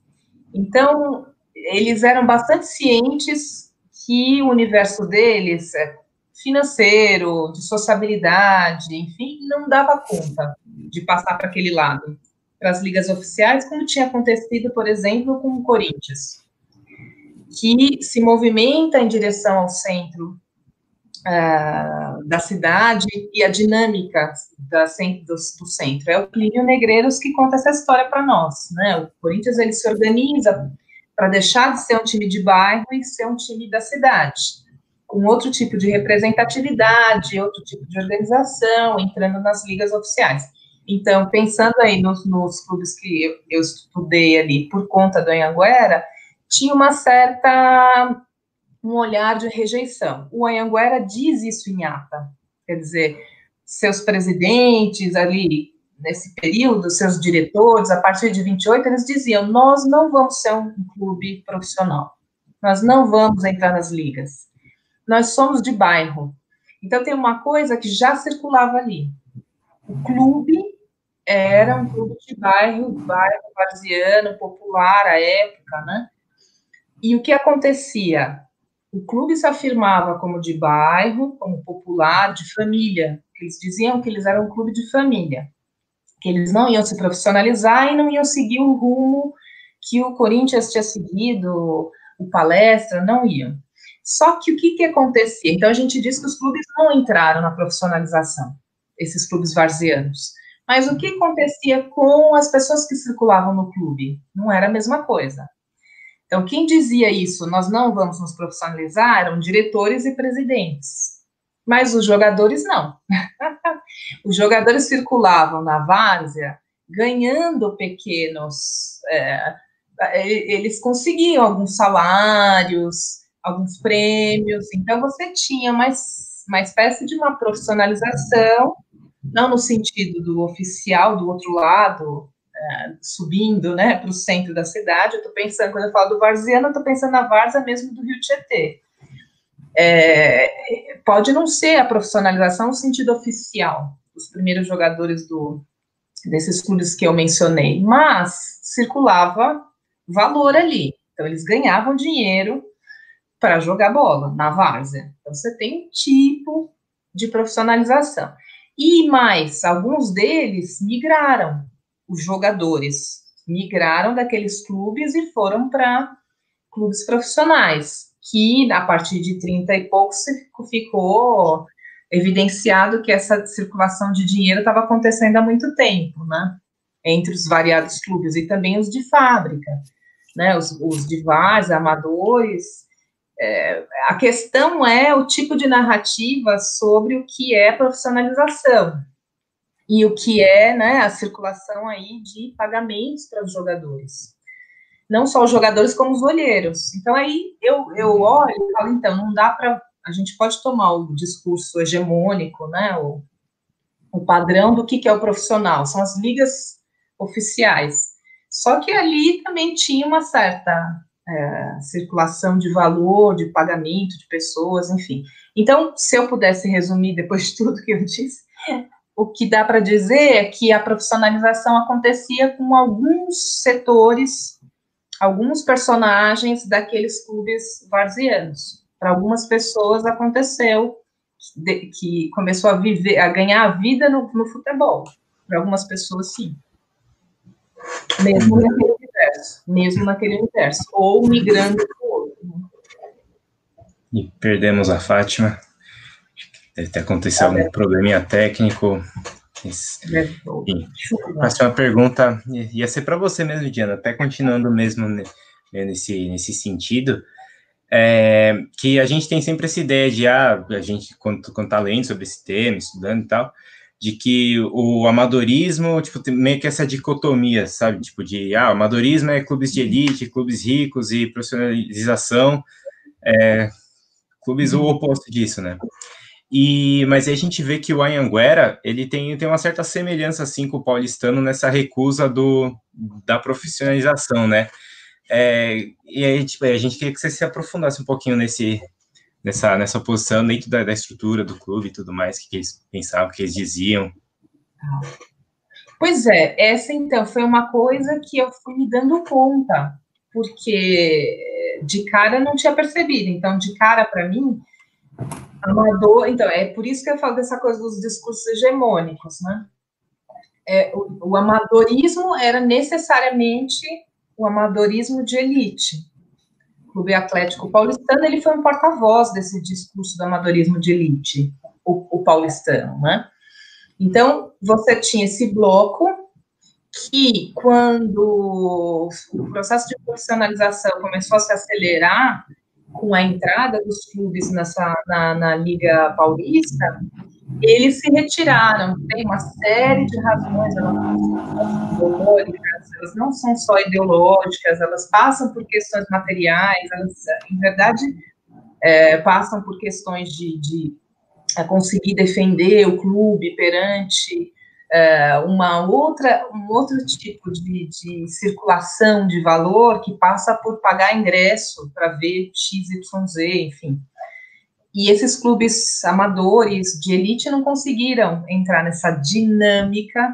Então eles eram bastante cientes que o universo deles é, financeiro, de sociabilidade, enfim, não dava conta de passar para aquele lado, para as ligas oficiais, como tinha acontecido, por exemplo, com o Corinthians, que se movimenta em direção ao centro uh, da cidade e a dinâmica da, do, do, centro. É o Plínio Negreiros que conta essa história para nós, né? O Corinthians ele se organiza para deixar de ser um time de bairro e ser um time da cidade com outro tipo de representatividade, outro tipo de organização, entrando nas ligas oficiais. Então, pensando aí nos, nos clubes que eu, eu, estudei ali por conta do Anhanguera, tinha uma certa um olhar de rejeição. O Anhanguera diz isso em ata, quer dizer, seus presidentes ali nesse período, seus diretores, a partir de 28, eles diziam: nós não vamos ser um clube profissional, nós não vamos entrar nas ligas nós somos de bairro. Então tem uma coisa que já circulava ali. O clube era um clube de bairro, bairro varziano, popular à época, né? E o que acontecia? O clube se afirmava como de bairro, como popular, de família. Eles diziam que eles eram um clube de família, que eles não iam se profissionalizar e não iam seguir o rumo que o Corinthians tinha seguido, o palestra, não iam. Só que o que, que acontecia? Então, a gente diz que os clubes não entraram na profissionalização, esses clubes varzianos. Mas o que acontecia com as pessoas que circulavam no clube? Não era a mesma coisa. Então, quem dizia isso, nós não vamos nos profissionalizar, eram diretores e presidentes. Mas os jogadores não. os jogadores circulavam na várzea ganhando pequenos. É, eles conseguiam alguns salários, alguns prêmios. Então, você tinha mais, uma espécie de uma profissionalização, não no sentido do oficial do outro lado, subindo né, para o centro da cidade. Eu estou pensando, quando eu falo do Varziano, eu estou pensando na Varza mesmo do Rio Tietê. É, pode não ser a profissionalização no sentido oficial, os primeiros jogadores do, desses clubes que eu mencionei, mas circulava valor ali. Então, eles ganhavam dinheiro para jogar bola na várzea. Então, você tem um tipo de profissionalização. E mais, alguns deles migraram, os jogadores migraram daqueles clubes e foram para clubes profissionais, que a partir de 30 e poucos ficou evidenciado que essa circulação de dinheiro estava acontecendo há muito tempo, né? Entre os variados clubes e também os de fábrica, né? Os, os de várzea, amadores, é, a questão é o tipo de narrativa sobre o que é profissionalização e o que é né, a circulação aí de pagamentos para os jogadores. Não só os jogadores, como os olheiros. Então, aí eu, eu olho e falo, então, não dá para. A gente pode tomar o discurso hegemônico, né, o, o padrão do que, que é o profissional, são as ligas oficiais. Só que ali também tinha uma certa é, circulação de valor, de pagamento de pessoas, enfim. Então, se eu pudesse resumir depois de tudo que eu disse, o que dá para dizer é que a profissionalização acontecia com alguns setores, alguns personagens daqueles clubes varzianos. Para algumas pessoas aconteceu de, que começou a viver, a ganhar a vida no, no futebol. Para algumas pessoas, sim. Mesmo naquele universo, mesmo naquele universo, ou migrando para o outro. E perdemos a Fátima. Deve ter acontecido algum probleminha técnico. Enfim, próxima pergunta ia ser para você mesmo, Diana, até continuando mesmo nesse, nesse sentido. É, que a gente tem sempre essa ideia de, ah, a gente, quando, quando tá lendo sobre esse tema, estudando e tal, de que o amadorismo, tipo, tem meio que essa dicotomia, sabe? Tipo, de, ah, o amadorismo é clubes de elite, clubes ricos e profissionalização é clubes o oposto disso, né? E, mas aí a gente vê que o Anhanguera, ele tem, tem uma certa semelhança, assim, com o paulistano nessa recusa do, da profissionalização, né? É, e aí, tipo, a gente queria que você se aprofundasse um pouquinho nesse, nessa, nessa posição dentro da, da estrutura do clube e tudo mais, que, que eles pensavam, que eles diziam. Pois é, essa então foi uma coisa que eu fui me dando conta, porque de cara não tinha percebido. Então, de cara para mim, amador. Então, é por isso que eu falo dessa coisa dos discursos hegemônicos, né? É, o, o amadorismo era necessariamente o amadorismo de elite. O Clube Atlético Paulistano ele foi um porta-voz desse discurso do amadorismo de elite, o, o paulistano, né? Então, você tinha esse bloco que, quando o processo de profissionalização começou a se acelerar, com a entrada dos clubes nessa, na, na Liga Paulista, eles se retiraram. Tem uma série de razões, elas não são elas não são só ideológicas, elas passam por questões materiais, elas, em verdade, é, passam por questões de, de é, conseguir defender o clube perante uma outra, um outro tipo de, de, circulação de valor que passa por pagar ingresso para ver XYZ, enfim. E esses clubes amadores de elite não conseguiram entrar nessa dinâmica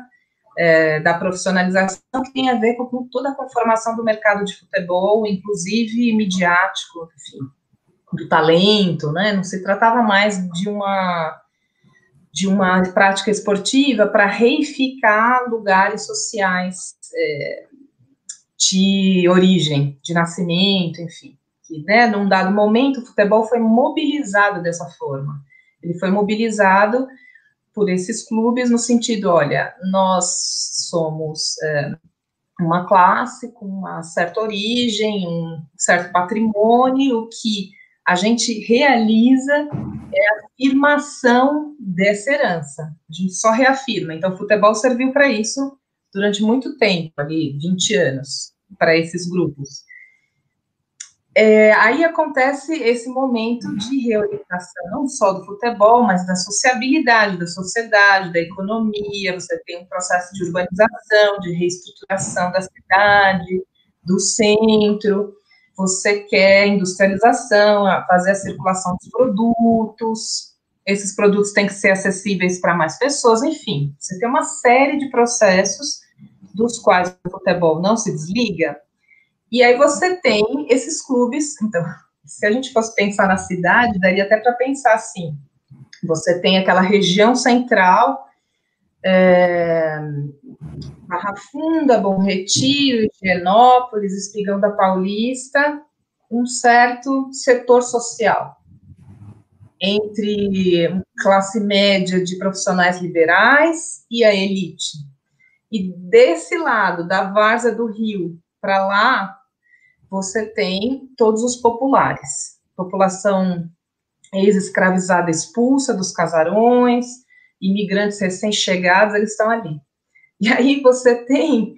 é, da profissionalização que tem a ver com toda a conformação do mercado de futebol, inclusive midiático, enfim, do talento, né? Não se tratava mais de uma de uma prática esportiva para reificar lugares sociais é, de origem, de nascimento, enfim. Que, né, num dado momento, o futebol foi mobilizado dessa forma. Ele foi mobilizado por esses clubes no sentido, olha, nós somos é, uma classe com uma certa origem, um certo patrimônio que a gente realiza é a afirmação dessa herança. A gente só reafirma. Então, o futebol serviu para isso durante muito tempo, ali, 20 anos, para esses grupos. É, aí acontece esse momento de reorientação, não só do futebol, mas da sociabilidade, da sociedade, da economia. Você tem um processo de urbanização, de reestruturação da cidade, do centro você quer industrialização, fazer a circulação dos produtos, esses produtos têm que ser acessíveis para mais pessoas, enfim, você tem uma série de processos dos quais o futebol não se desliga, e aí você tem esses clubes, então, se a gente fosse pensar na cidade, daria até para pensar assim, você tem aquela região central, é, Barra Funda, Bom Retiro, Higienópolis, Espigão da Paulista, um certo setor social entre classe média de profissionais liberais e a elite. E desse lado, da Várzea do Rio para lá, você tem todos os populares. População ex-escravizada expulsa dos casarões, imigrantes recém-chegados, eles estão ali. E aí você tem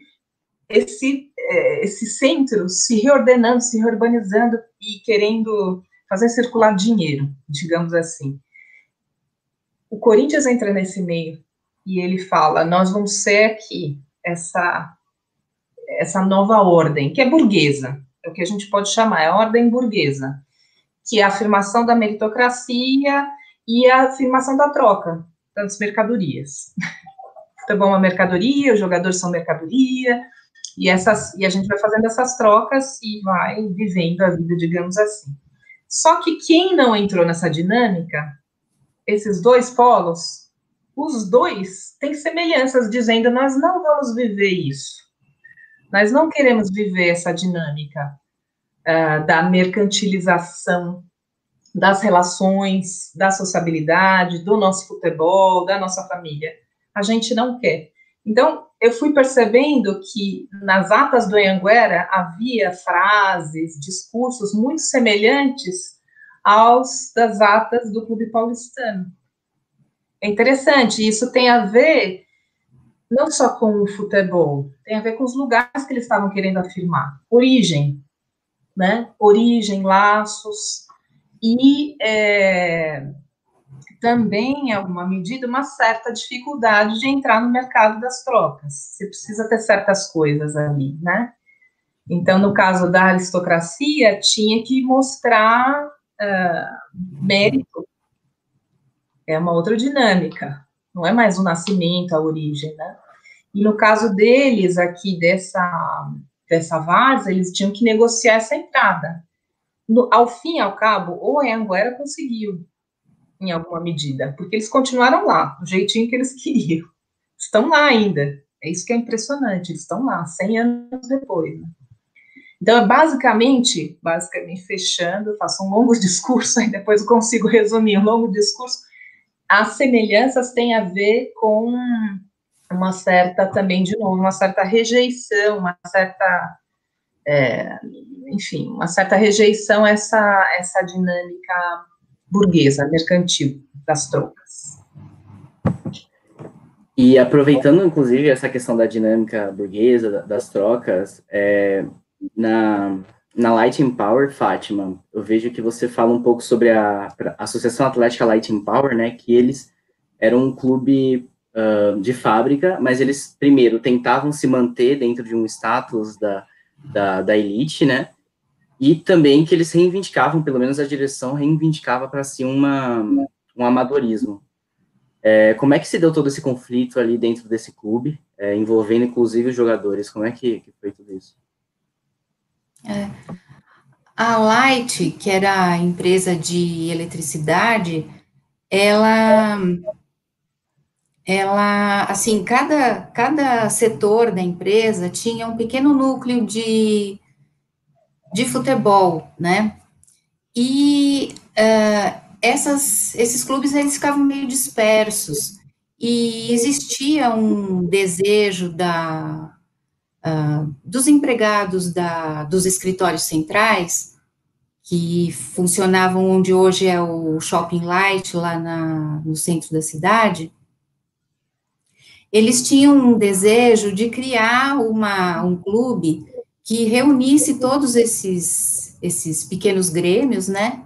esse, é, esse centro se reordenando, se reurbanizando e querendo fazer circular dinheiro, digamos assim. O Corinthians entra nesse meio e ele fala: nós vamos ser aqui essa essa nova ordem, que é burguesa, é o que a gente pode chamar, é a ordem burguesa, que é a afirmação da meritocracia e a afirmação da troca das mercadorias. É uma mercadoria, os jogadores são mercadoria, e, essas, e a gente vai fazendo essas trocas e vai vivendo a vida, digamos assim. Só que quem não entrou nessa dinâmica, esses dois polos, os dois têm semelhanças, dizendo: nós não vamos viver isso. Nós não queremos viver essa dinâmica uh, da mercantilização das relações, da sociabilidade, do nosso futebol, da nossa família a gente não quer. Então, eu fui percebendo que nas atas do Anhanguera havia frases, discursos muito semelhantes aos das atas do Clube Paulistano. É interessante, isso tem a ver não só com o futebol, tem a ver com os lugares que eles estavam querendo afirmar. Origem, né? Origem, laços. e é, também, em alguma medida, uma certa dificuldade de entrar no mercado das trocas. Você precisa ter certas coisas ali, né? Então, no caso da aristocracia, tinha que mostrar uh, mérito. É uma outra dinâmica, não é mais o nascimento, a origem, né? E no caso deles, aqui dessa, dessa vaza, eles tinham que negociar essa entrada. No, ao fim e ao cabo, o Anguera conseguiu, em alguma medida, porque eles continuaram lá, do jeitinho que eles queriam. Estão lá ainda. É isso que é impressionante, eles estão lá, 100 anos depois. Né? Então, é basicamente, basicamente fechando, faço um longo discurso, aí depois consigo resumir um longo discurso. As semelhanças têm a ver com uma certa, também, de novo, uma certa rejeição, uma certa, é, enfim, uma certa rejeição a essa, essa dinâmica burguesa, mercantil das trocas. E aproveitando, inclusive, essa questão da dinâmica burguesa, das trocas, é, na, na Lighting Power, Fátima, eu vejo que você fala um pouco sobre a, a Associação Atlética Lighting Power, né, que eles eram um clube uh, de fábrica, mas eles, primeiro, tentavam se manter dentro de um status da, da, da elite, né, e também que eles reivindicavam, pelo menos a direção reivindicava para si uma, um amadorismo. É, como é que se deu todo esse conflito ali dentro desse clube, é, envolvendo inclusive os jogadores? Como é que, que foi tudo isso? É. A Light, que era a empresa de eletricidade, ela, ela, assim, cada, cada setor da empresa tinha um pequeno núcleo de, de futebol, né? E uh, essas, esses clubes, eles ficavam meio dispersos, e existia um desejo da, uh, dos empregados da, dos escritórios centrais, que funcionavam onde hoje é o Shopping Light, lá na, no centro da cidade, eles tinham um desejo de criar uma, um clube que reunisse todos esses, esses pequenos grêmios, né,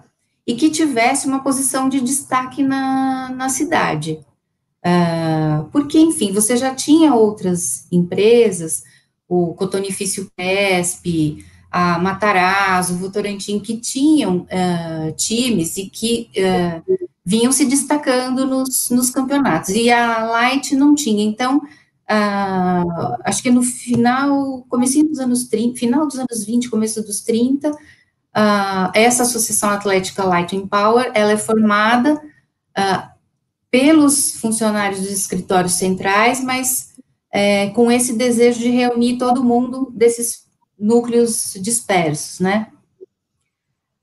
e que tivesse uma posição de destaque na, na cidade. Uh, porque, enfim, você já tinha outras empresas o Cotonifício Pesp, a Matarazzo, o Votorantim, que tinham uh, times e que uh, vinham se destacando nos, nos, campeonatos, e a Light não tinha, então, uh, acho que no final, comecinho dos anos 30, final dos anos 20, começo dos 30, essa Associação Atlética Light Power, ela é formada pelos funcionários dos escritórios centrais, mas é, com esse desejo de reunir todo mundo desses núcleos dispersos, né?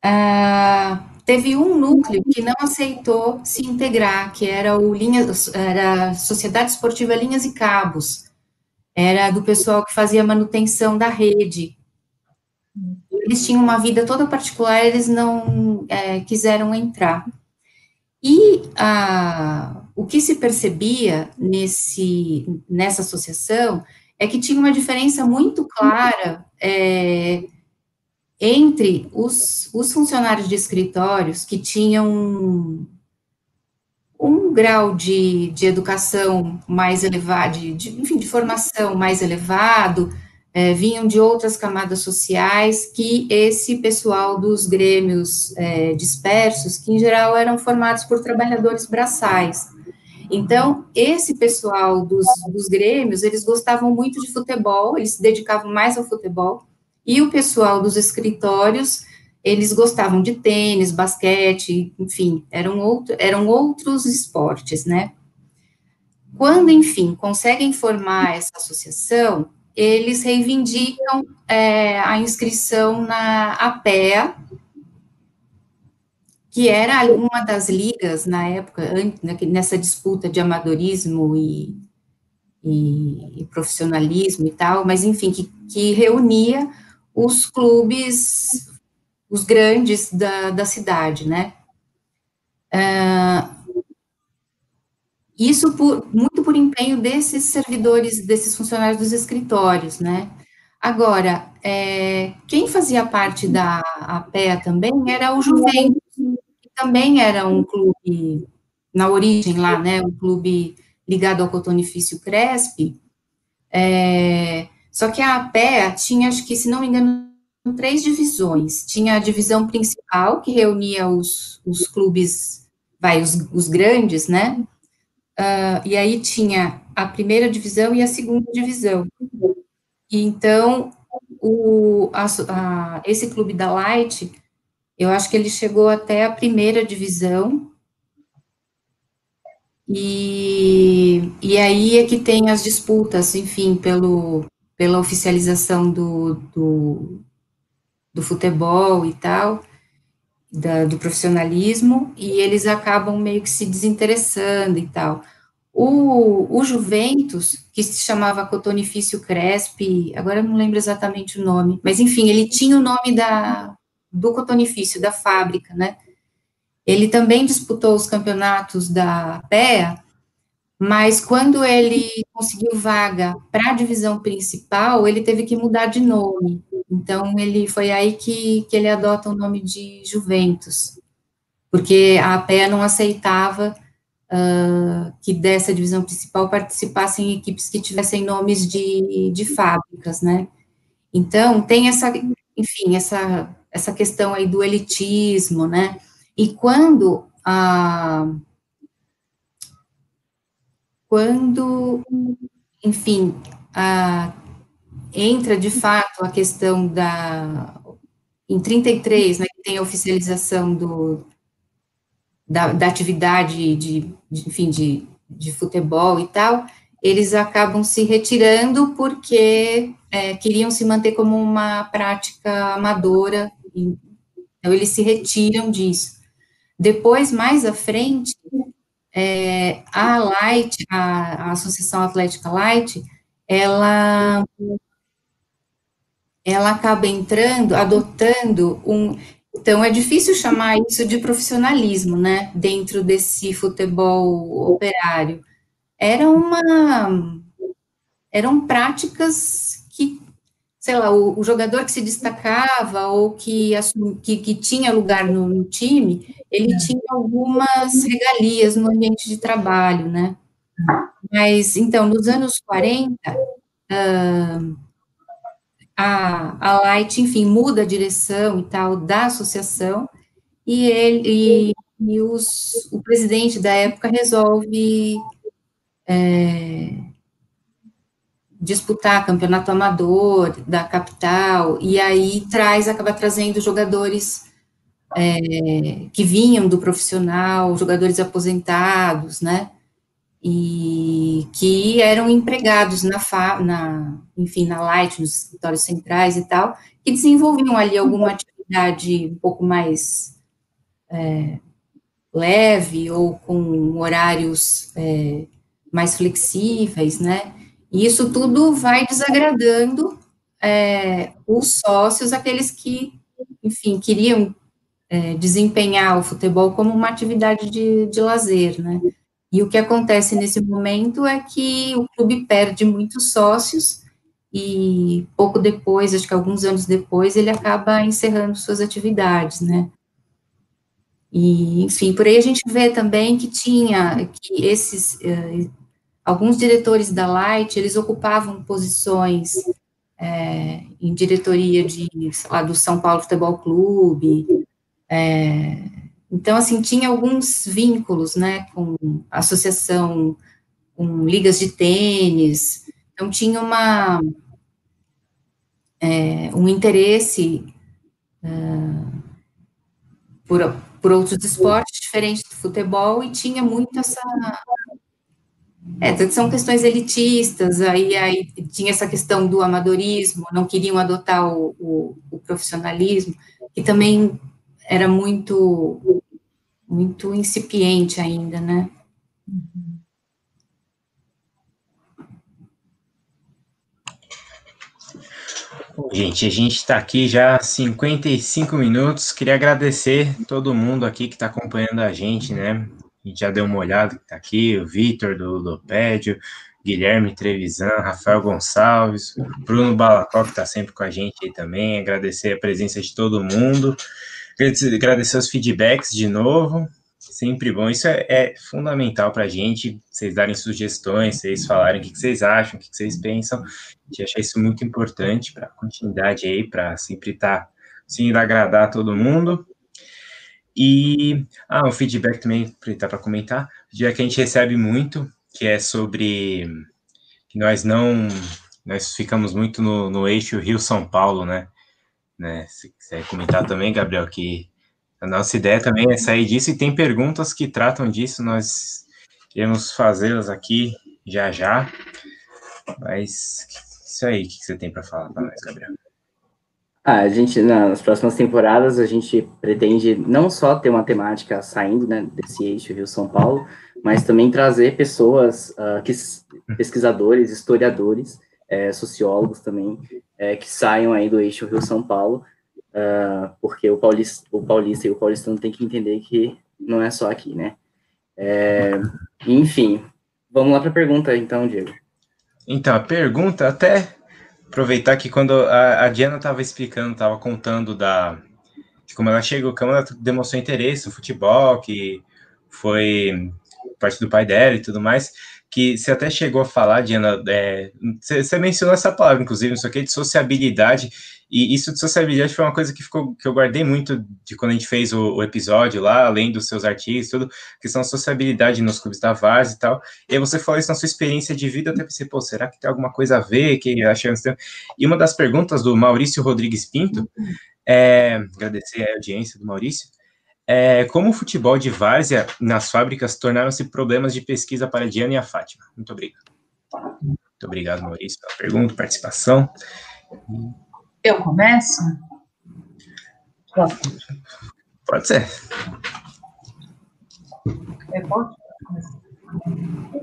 Ah, teve um núcleo que não aceitou se integrar, que era o linha, era a Sociedade Esportiva Linhas e Cabos, era do pessoal que fazia manutenção da rede. Eles tinham uma vida toda particular, eles não é, quiseram entrar. E a, o que se percebia nesse, nessa associação é que tinha uma diferença muito clara é, entre os, os funcionários de escritórios que tinham um, um grau de, de educação mais elevado, de, de, enfim, de formação mais elevado, é, vinham de outras camadas sociais que esse pessoal dos grêmios é, dispersos, que em geral eram formados por trabalhadores braçais. Então, esse pessoal dos, dos grêmios, eles gostavam muito de futebol, eles se dedicavam mais ao futebol, e o pessoal dos escritórios, eles gostavam de tênis, basquete, enfim, eram, outro, eram outros esportes, né? Quando, enfim, conseguem formar essa associação, eles reivindicam é, a inscrição na APEA, que era uma das ligas na época, nessa disputa de amadorismo e, e, e profissionalismo e tal, mas enfim, que, que, reunia os clubes, os grandes da, da cidade, né? Uh, isso por, muito por empenho desses servidores, desses funcionários dos escritórios, né? Agora, é, quem fazia parte da APEA também era o Juventus, também era um clube, na origem lá, né, um clube ligado ao cotonifício Cresp, é, só que a APEA tinha, acho que, se não me engano, três divisões. Tinha a divisão principal, que reunia os, os clubes, vai, os, os grandes, né? Uh, e aí tinha a primeira divisão e a segunda divisão. E então, o, a, a, esse clube da Light, eu acho que ele chegou até a primeira divisão, e, e aí é que tem as disputas, enfim, pelo, pela oficialização do, do, do futebol e tal, da, do profissionalismo, e eles acabam meio que se desinteressando e tal. O, o Juventus, que se chamava Cotonifício Crespi, agora não lembro exatamente o nome, mas enfim, ele tinha o nome da, do cotonifício, da fábrica, né? Ele também disputou os campeonatos da PEA, mas quando ele conseguiu vaga para a divisão principal, ele teve que mudar de nome. Então, ele foi aí que, que ele adota o nome de Juventus, porque a PEA não aceitava uh, que dessa divisão principal participassem equipes que tivessem nomes de, de fábricas, né? Então, tem essa, enfim, essa, essa questão aí do elitismo, né? E quando a quando, enfim, a, entra de fato a questão da em 33, né, tem a oficialização do, da, da atividade de, de, enfim, de, de futebol e tal, eles acabam se retirando porque é, queriam se manter como uma prática amadora, então eles se retiram disso. Depois, mais à frente, é, a Light, a, a, Associação Atlética Light, ela, ela acaba entrando, adotando um. Então, é difícil chamar isso de profissionalismo, né, dentro desse futebol operário. Era uma. Eram práticas sei lá, o, o, jogador que se destacava ou que, assum, que, que tinha lugar no, no, time, ele tinha algumas regalias no ambiente de trabalho, né? Mas, então, nos anos 40, uh, a, a Light, enfim, muda a direção e tal da associação, e ele e, e os, o presidente da época resolve é, disputar campeonato amador da capital, e aí traz, acaba trazendo jogadores é, que vinham do profissional, jogadores aposentados, né, e que eram empregados na, na enfim, na Light, nos escritórios centrais e tal, que desenvolviam ali alguma atividade um pouco mais é, leve ou com horários é, mais flexíveis, né, e isso tudo vai desagradando é, os sócios, aqueles que, enfim, queriam é, desempenhar o futebol como uma atividade de, de lazer, né? E o que acontece nesse momento é que o clube perde muitos sócios e pouco depois, acho que alguns anos depois, ele acaba encerrando suas atividades, né? E, enfim, por aí a gente vê também que tinha, que esses, eh, alguns diretores da Light, eles ocupavam posições é, em diretoria de, lá, do São Paulo Futebol Clube, é, então, assim, tinha alguns vínculos, né, com associação, com ligas de tênis, então tinha uma, é, um interesse é, por, por outros esportes diferentes do futebol, e tinha muito essa é, são questões elitistas, aí, aí tinha essa questão do amadorismo, não queriam adotar o, o, o profissionalismo, que também era muito, muito incipiente ainda, né? Bom, gente, a gente está aqui já há 55 minutos. Queria agradecer todo mundo aqui que está acompanhando a gente, né? A gente já deu uma olhada que está aqui, o Vitor do Lopédio, Guilherme Trevisan, Rafael Gonçalves, Bruno Balacó, que está sempre com a gente aí também, agradecer a presença de todo mundo. agradecer os feedbacks de novo. Sempre bom. Isso é, é fundamental para a gente. Vocês darem sugestões, vocês falarem o que, vocês acham, o que, vocês pensam. A gente acha isso muito importante para a continuidade aí, para sempre estar tá, sim, agradar todo mundo. E ah, um feedback também, aproveitar para comentar, dia que a gente recebe muito, que é sobre que nós não nós ficamos muito no, no eixo Rio-São Paulo, né? né? Se quiser comentar também, Gabriel, que a nossa ideia também é sair disso e tem perguntas que tratam disso, nós iremos fazê-las aqui já já. Mas isso aí, o que você tem para falar para nós, Gabriel? Ah, a gente, nas próximas temporadas, a gente pretende não só ter uma temática saindo né, desse eixo Rio-São Paulo, mas também trazer pessoas, uh, que, pesquisadores, historiadores, é, sociólogos também, é, que saiam aí do eixo Rio-São Paulo, uh, porque o paulista, o paulista e o paulistano tem que entender que não é só aqui, né? É, enfim, vamos lá para a pergunta então, Diego. Então, a pergunta, até aproveitar que quando a, a Diana estava explicando, estava contando da de como ela chegou, como ela demonstrou interesse no futebol, que foi parte do pai dela e tudo mais, que você até chegou a falar, Diana, é, você, mencionou essa palavra, inclusive, não sei o que, de sociabilidade, e isso de sociabilidade foi uma coisa que, ficou, que eu guardei muito de quando a gente fez o, o episódio lá, além dos seus artigos, tudo, questão da sociabilidade nos clubes da Vars e tal, e aí você falou isso na sua experiência de vida, até pensei, pô, será que tem alguma coisa a ver, que achamos E uma das perguntas do Maurício Rodrigues Pinto, é, agradecer a audiência do Maurício, é, como o futebol de várzea nas fábricas tornaram-se problemas de pesquisa para a Diana e a Fátima? Muito obrigado. Muito obrigado, Maurício, pela pergunta, participação. Eu começo? Pode ser. É?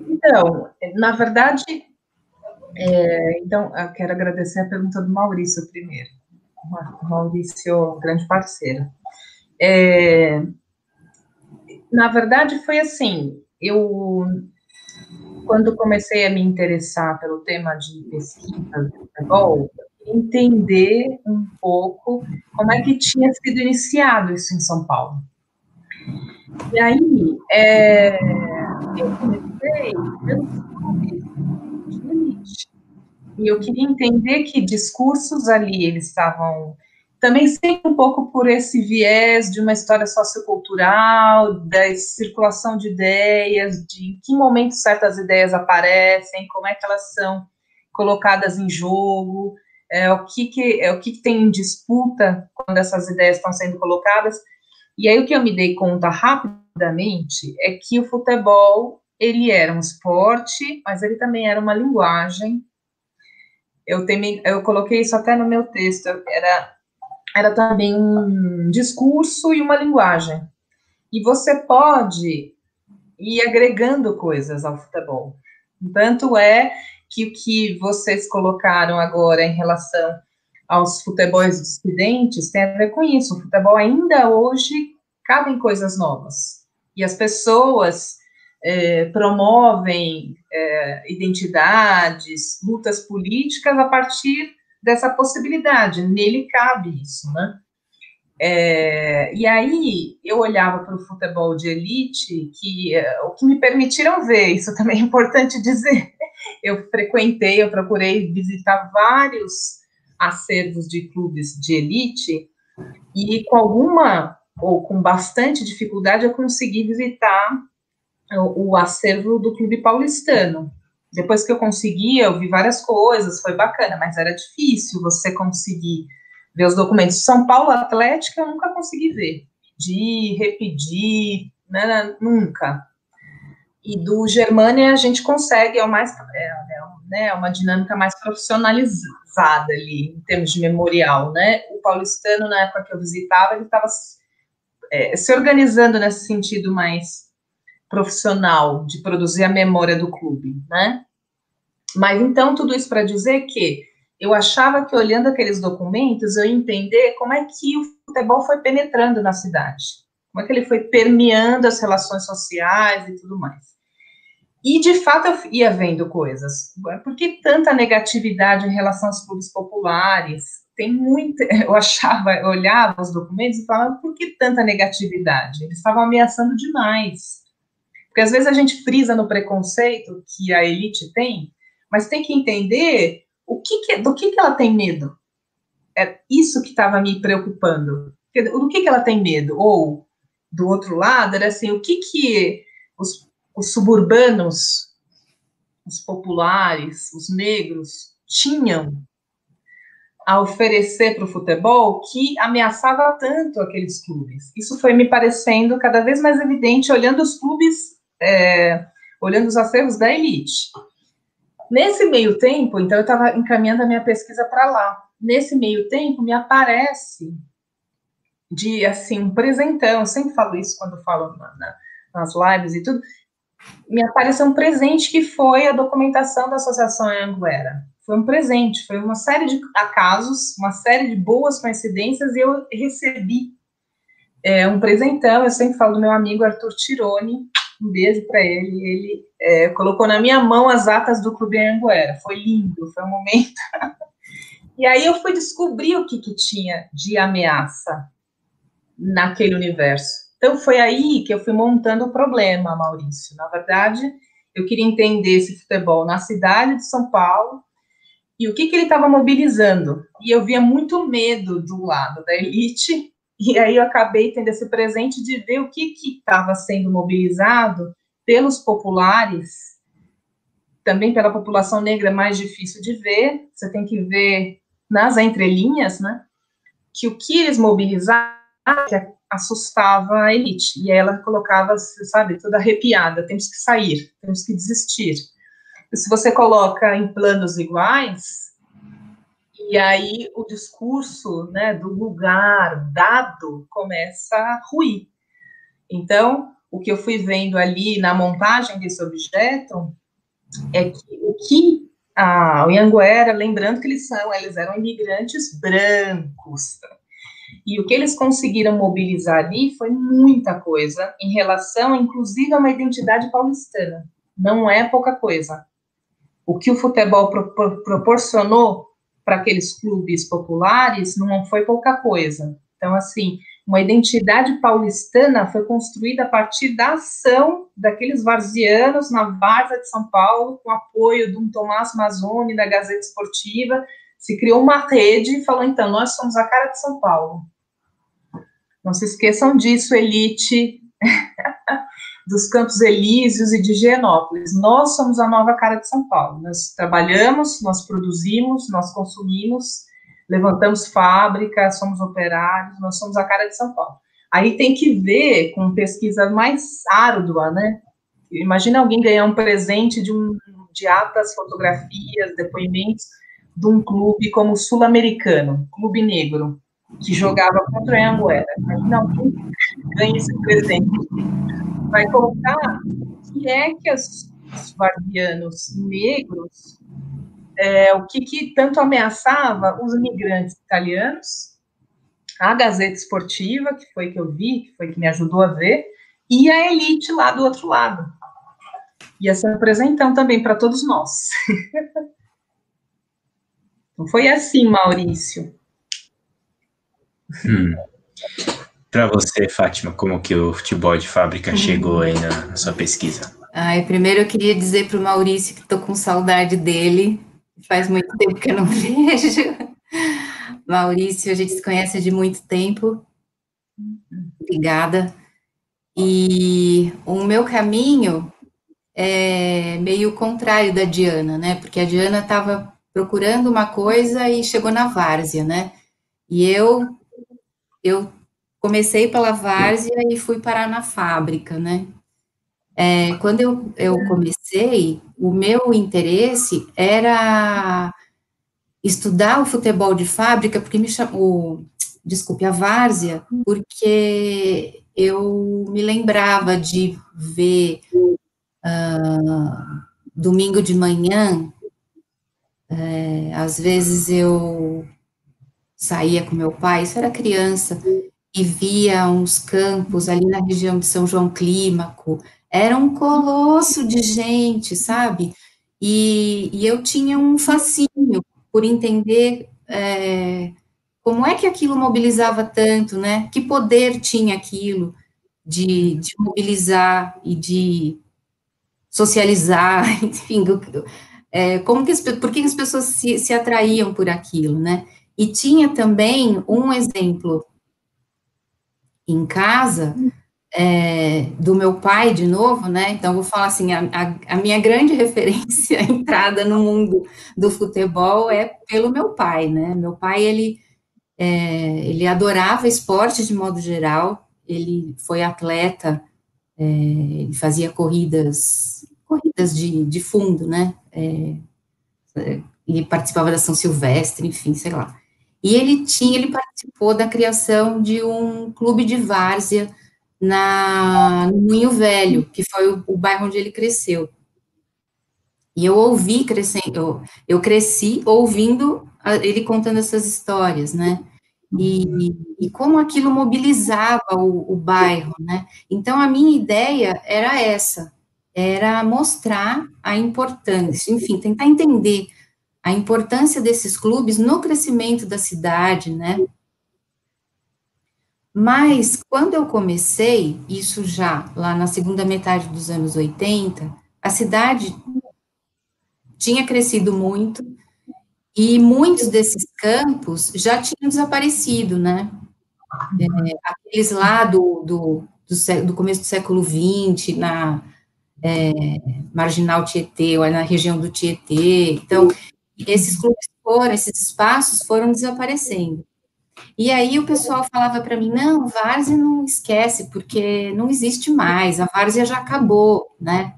Então, na verdade, é, então, eu quero agradecer a pergunta do Maurício primeiro. Maurício, grande parceiro. É, na verdade, foi assim, eu, quando comecei a me interessar pelo tema de pesquisa de futebol, entender um pouco como é que tinha sido iniciado isso em São Paulo. E aí, é, eu comecei de elite. E eu queria entender que discursos ali eles estavam também sempre um pouco por esse viés de uma história sociocultural, da circulação de ideias, de em que momento certas ideias aparecem, como é que elas são colocadas em jogo, é, o que, que, é, o que, que tem em disputa quando essas ideias estão sendo colocadas. E aí o que eu me dei conta rapidamente é que o futebol ele era um esporte, mas ele também era uma linguagem. Eu, temi, eu coloquei isso até no meu texto, era era também um discurso e uma linguagem. E você pode ir agregando coisas ao futebol. Tanto é que o que vocês colocaram agora em relação aos futebols dissidentes tem a ver com isso. O futebol ainda hoje cabem coisas novas. E as pessoas é, promovem é, identidades, lutas políticas a partir dessa possibilidade, nele cabe isso, né? É, e aí eu olhava para o futebol de elite, que é, o que me permitiram ver, isso também é importante dizer. Eu frequentei, eu procurei visitar vários acervos de clubes de elite, e com alguma ou com bastante dificuldade eu consegui visitar o, o acervo do Clube Paulistano. Depois que eu consegui, eu vi várias coisas, foi bacana, mas era difícil você conseguir ver os documentos. São Paulo Atlético eu nunca consegui ver. Pedir, repetir, né, nunca. E do Germânia a gente consegue, é, mais, é, é, né, é uma dinâmica mais profissionalizada ali, em termos de memorial, né? O paulistano, na época que eu visitava, ele estava é, se organizando nesse sentido mais profissional de produzir a memória do clube, né? Mas então tudo isso para dizer que eu achava que olhando aqueles documentos eu ia entender como é que o futebol foi penetrando na cidade, como é que ele foi permeando as relações sociais e tudo mais. E de fato eu ia vendo coisas. Por que tanta negatividade em relação aos clubes populares? tem muita. Eu achava, eu olhava os documentos e falava, por que tanta negatividade? Eles estavam ameaçando demais. Porque às vezes a gente frisa no preconceito que a elite tem, mas tem que entender o que, que do que, que ela tem medo. É isso que estava me preocupando. Do que, que ela tem medo? Ou, do outro lado, era assim, o que, que os, os suburbanos, os populares, os negros, tinham a oferecer para o futebol que ameaçava tanto aqueles clubes. Isso foi me parecendo cada vez mais evidente olhando os clubes, é, olhando os acervos da elite. Nesse meio tempo, então eu estava encaminhando a minha pesquisa para lá. Nesse meio tempo, me aparece de assim um presentão. Eu sempre falo isso quando falo na, na, nas lives e tudo. Me apareceu um presente que foi a documentação da Associação Anguera. Foi um presente, foi uma série de acasos, uma série de boas coincidências e eu recebi é, um presentão. Eu sempre falo do meu amigo Arthur Tironi, um beijo para ele. Ele é, colocou na minha mão as atas do Clube Anguera. Foi lindo, foi um momento. e aí eu fui descobrir o que, que tinha de ameaça naquele universo. Então foi aí que eu fui montando o problema, Maurício. Na verdade, eu queria entender esse futebol na cidade de São Paulo e o que, que ele estava mobilizando. E eu via muito medo do lado da elite e aí eu acabei tendo esse presente de ver o que estava sendo mobilizado pelos populares, também pela população negra é mais difícil de ver, você tem que ver nas entrelinhas, né, que o que eles mobilizavam que assustava a elite, e ela colocava, sabe, toda arrepiada, temos que sair, temos que desistir. E se você coloca em planos iguais, e aí o discurso né, do lugar dado começa a ruir. Então, o que eu fui vendo ali na montagem desse objeto é que o que a, o Anguera, lembrando que eles são, eles eram imigrantes brancos. E o que eles conseguiram mobilizar ali foi muita coisa em relação, inclusive, a uma identidade paulistana. Não é pouca coisa. O que o futebol pro, pro, proporcionou para aqueles clubes populares não foi pouca coisa. Então, assim, uma identidade paulistana foi construída a partir da ação daqueles varzianos na Várzea de São Paulo, com apoio de um Tomás Mazzoni, da Gazeta Esportiva, se criou uma rede e falou, então, nós somos a cara de São Paulo. Não se esqueçam disso, elite dos Campos Elíseos e de Higienópolis. Nós somos a nova cara de São Paulo. Nós trabalhamos, nós produzimos, nós consumimos, levantamos fábricas, somos operários, nós somos a cara de São Paulo. Aí tem que ver com pesquisa mais árdua, né? Imagina alguém ganhar um presente de, um, de atas, fotografias, depoimentos de um clube como o Sul-Americano, Clube Negro, que jogava contra o Anguera. Alguém ganha esse presente vai colocar que é que os, os guardianos negros, é, o que, que tanto ameaçava os imigrantes italianos, a Gazeta Esportiva, que foi que eu vi, que foi que me ajudou a ver, e a elite lá do outro lado. Ia ser um apresentão também para todos nós. Não foi assim, Maurício. Hum. Para você, Fátima, como que o futebol de fábrica chegou aí na, na sua pesquisa? Ai, primeiro eu queria dizer para o Maurício que estou com saudade dele. Faz muito tempo que eu não vejo. Maurício, a gente se conhece de muito tempo. Obrigada. E o meu caminho é meio contrário da Diana, né? Porque a Diana estava procurando uma coisa e chegou na várzea, né? E eu eu comecei pela várzea e fui parar na fábrica, né? É, quando eu, eu comecei, o meu interesse era estudar o futebol de fábrica, porque me chamou, desculpe, a várzea, porque eu me lembrava de ver uh, domingo de manhã, é, às vezes eu saía com meu pai, isso era criança, e via uns campos ali na região de São João Clímaco, era um colosso de gente, sabe? E, e eu tinha um fascínio por entender é, como é que aquilo mobilizava tanto, né? Que poder tinha aquilo de, de mobilizar e de socializar, enfim, é, como que as, por que as pessoas se, se atraíam por aquilo, né? E tinha também um exemplo em casa é, do meu pai, de novo, né? Então, vou falar assim: a, a, a, minha grande referência, a entrada no mundo do futebol é pelo meu pai, né? Meu pai, ele, é, ele adorava esporte de modo geral, ele foi atleta, é, ele fazia corridas, corridas de, de fundo, né? É, ele participava da São Silvestre, enfim, sei lá. E ele tinha, ele participou da criação de um clube de várzea na, no Moinho Velho, que foi o, o, bairro onde ele cresceu. E eu ouvi crescendo, eu, eu cresci ouvindo a, ele contando essas histórias, né? E, e como aquilo mobilizava o, o bairro, né? Então a minha ideia era essa, era mostrar a importância, enfim, tentar entender a importância desses clubes no crescimento da cidade, né? Mas quando eu comecei, isso já lá na segunda metade dos anos 80, a cidade tinha crescido muito e muitos desses campos já tinham desaparecido, né? É, aqueles lá do, do, do, do, começo do século XX, na é, Marginal Tietê, ou na região do Tietê. Então, esses clubes foram, esses espaços foram desaparecendo. E aí o pessoal falava para mim, não, várzea não esquece, porque não existe mais, a várzea já acabou, né?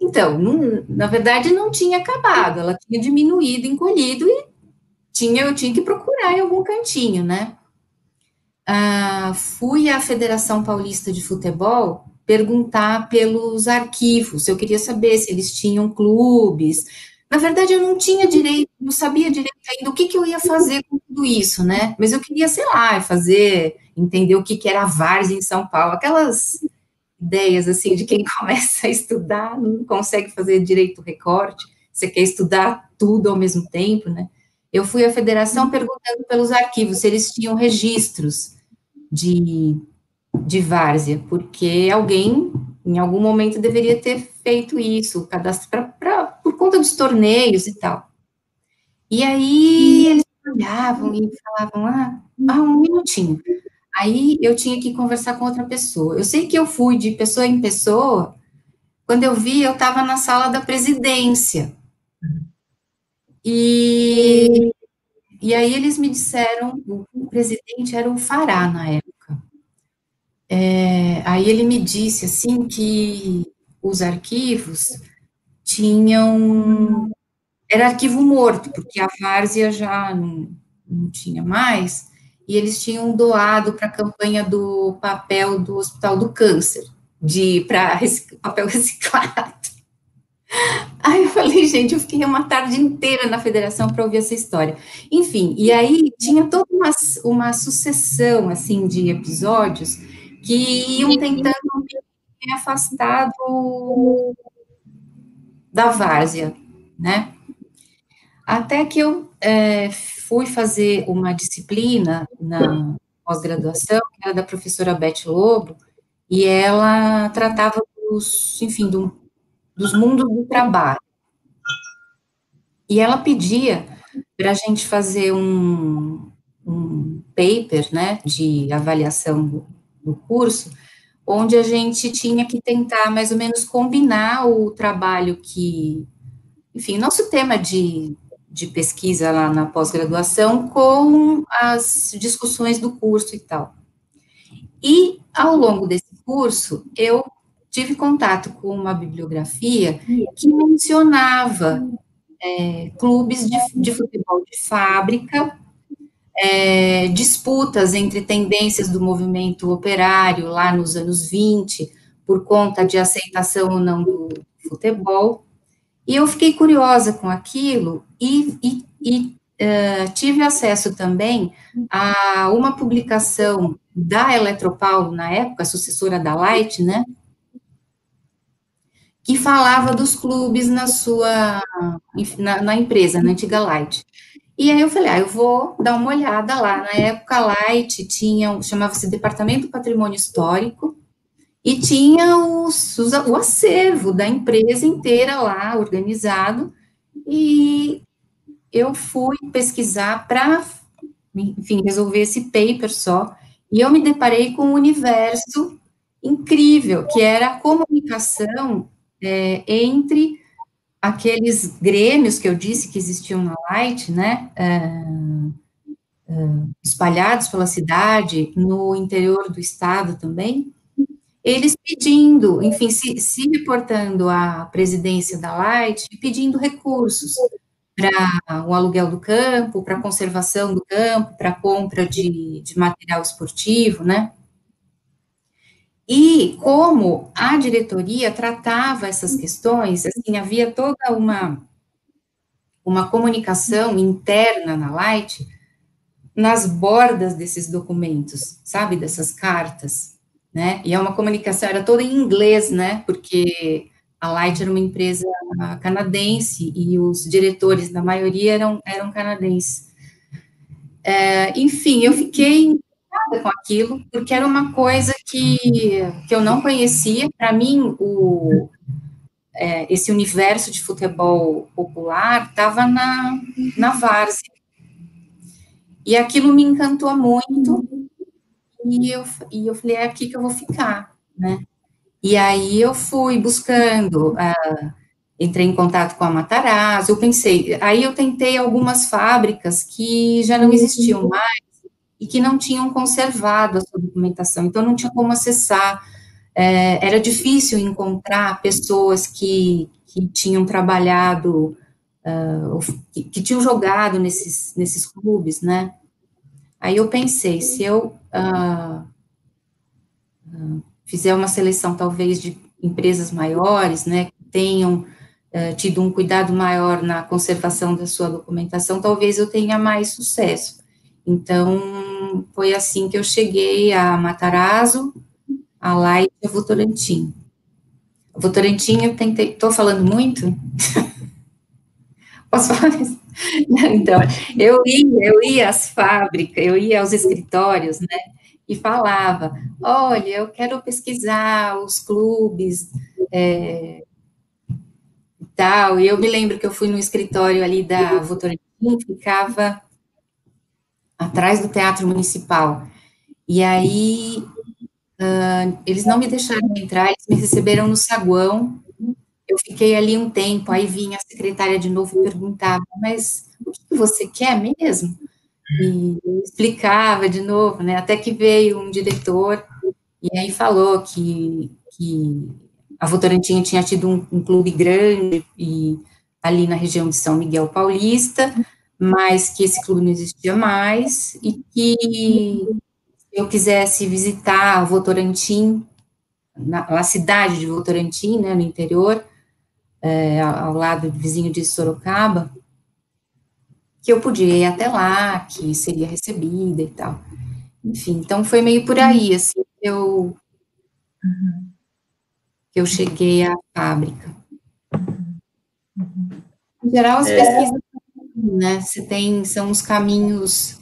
Então, não, na verdade, não tinha acabado, ela tinha diminuído, encolhido, e tinha, eu tinha que procurar em algum cantinho, né? Ah, fui à Federação Paulista de Futebol perguntar pelos arquivos, eu queria saber se eles tinham clubes, na verdade, eu não tinha direito, não sabia direito ainda o que, que eu ia fazer com tudo isso, né? Mas eu queria, sei lá, fazer, entender o que, que era a várzea em São Paulo, aquelas ideias, assim, de quem começa a estudar, não consegue fazer direito recorte, você quer estudar tudo ao mesmo tempo, né? Eu fui à federação perguntando pelos arquivos se eles tinham registros de, de várzea, porque alguém, em algum momento, deveria ter feito isso, cadastro para por conta dos torneios e tal. E aí eles olhavam e falavam, ah, ah, um minutinho. Aí eu tinha que conversar com outra pessoa. Eu sei que eu fui de pessoa em pessoa, quando eu vi, eu estava na sala da presidência. E, e aí eles me disseram, o presidente era o Fará na época. É, aí ele me disse, assim, que os arquivos tinham. Era arquivo morto, porque a várzea já não, não tinha mais, e eles tinham doado para a campanha do papel do Hospital do Câncer, de para papel reciclado. Aí eu falei, gente, eu fiquei uma tarde inteira na federação para ouvir essa história. Enfim, e aí tinha toda uma, uma sucessão, assim, de episódios que iam tentando me afastar do, da várzea, né? Até que eu é, fui fazer uma disciplina na pós-graduação, que era da professora Beth Lobo, e ela tratava dos, enfim, do, dos mundos do trabalho. E ela pedia para a gente fazer um, um paper, né, de avaliação do curso, onde a gente tinha que tentar mais ou menos combinar o trabalho que, enfim, nosso tema de, de pesquisa lá na pós-graduação com as discussões do curso e tal. E ao longo desse curso, eu tive contato com uma bibliografia que mencionava é, clubes de, de futebol de fábrica é, disputas entre tendências do movimento operário lá nos anos 20, por conta de aceitação ou não do futebol. E eu fiquei curiosa com aquilo e, e, e uh, tive acesso também a uma publicação da Eletropaulo, na época, sucessora da Light, né? Que falava dos clubes na sua, na, na empresa, na antiga Light. E aí eu falei, ah, eu vou dar uma olhada lá. Na época, Light tinha, chamava-se Departamento Patrimônio Histórico, e tinha os, os, o acervo da empresa inteira lá, organizado, e eu fui pesquisar para, enfim, resolver esse paper só, e eu me deparei com um universo incrível, que era a comunicação é, entre aqueles grêmios que eu disse que existiam na Light, né, é, é, espalhados pela cidade, no interior do estado também, eles pedindo, enfim, se, se reportando à presidência da Light, pedindo recursos para o aluguel do campo, para a conservação do campo, para a compra de, de material esportivo, né? E como a diretoria tratava essas questões, assim, havia toda uma, uma comunicação interna na Light nas bordas desses documentos, sabe, dessas cartas, né? E é uma comunicação, era toda em inglês, né? Porque a Light era uma empresa canadense e os diretores, da maioria, eram, eram canadenses. É, enfim, eu fiquei com aquilo, porque era uma coisa que, que eu não conhecia. Para mim, o, é, esse universo de futebol popular estava na, na várzea. E aquilo me encantou muito, e eu, e eu falei, é aqui que eu vou ficar, né? E aí eu fui buscando, uh, entrei em contato com a Matarazzo, eu pensei, aí eu tentei algumas fábricas que já não existiam mais, e que não tinham conservado a sua documentação, então não tinha como acessar. É, era difícil encontrar pessoas que, que tinham trabalhado, uh, que, que, tinham jogado nesses, nesses clubes, né? Aí eu pensei, se eu uh, fizer uma seleção, talvez, de empresas maiores, né, que tenham tido um cuidado maior na conservação da sua documentação, talvez eu tenha mais sucesso. Então, foi assim que eu cheguei a Matarazzo, a Light e a Votorantim. A Votorantim eu tentei, estou falando muito? Posso falar isso? Então, eu ia, eu ia às fábricas, eu ia aos escritórios, né, e falava, olha, eu quero pesquisar os clubes, é, e tal, e eu me lembro que eu fui no escritório ali da Votorantim, ficava atrás do Teatro Municipal. E aí, uh, eles não me deixaram entrar, eles me receberam no saguão. Eu fiquei ali um tempo, aí vinha a secretária de novo e perguntava, mas o que você quer mesmo? E explicava de novo, né? Até que veio um diretor e aí falou que, que a Votorantim tinha tido um, um clube grande e ali na região de São Miguel Paulista, mas que esse clube não existia mais e que eu quisesse visitar Votorantim, na, na cidade de Votorantim, né, no interior, é, ao lado vizinho de Sorocaba, que eu podia ir até lá, que seria recebida e tal. Enfim, então foi meio por aí, assim, que eu, que eu cheguei à fábrica. Em geral, as é. pesquisas né? Você tem, são os caminhos,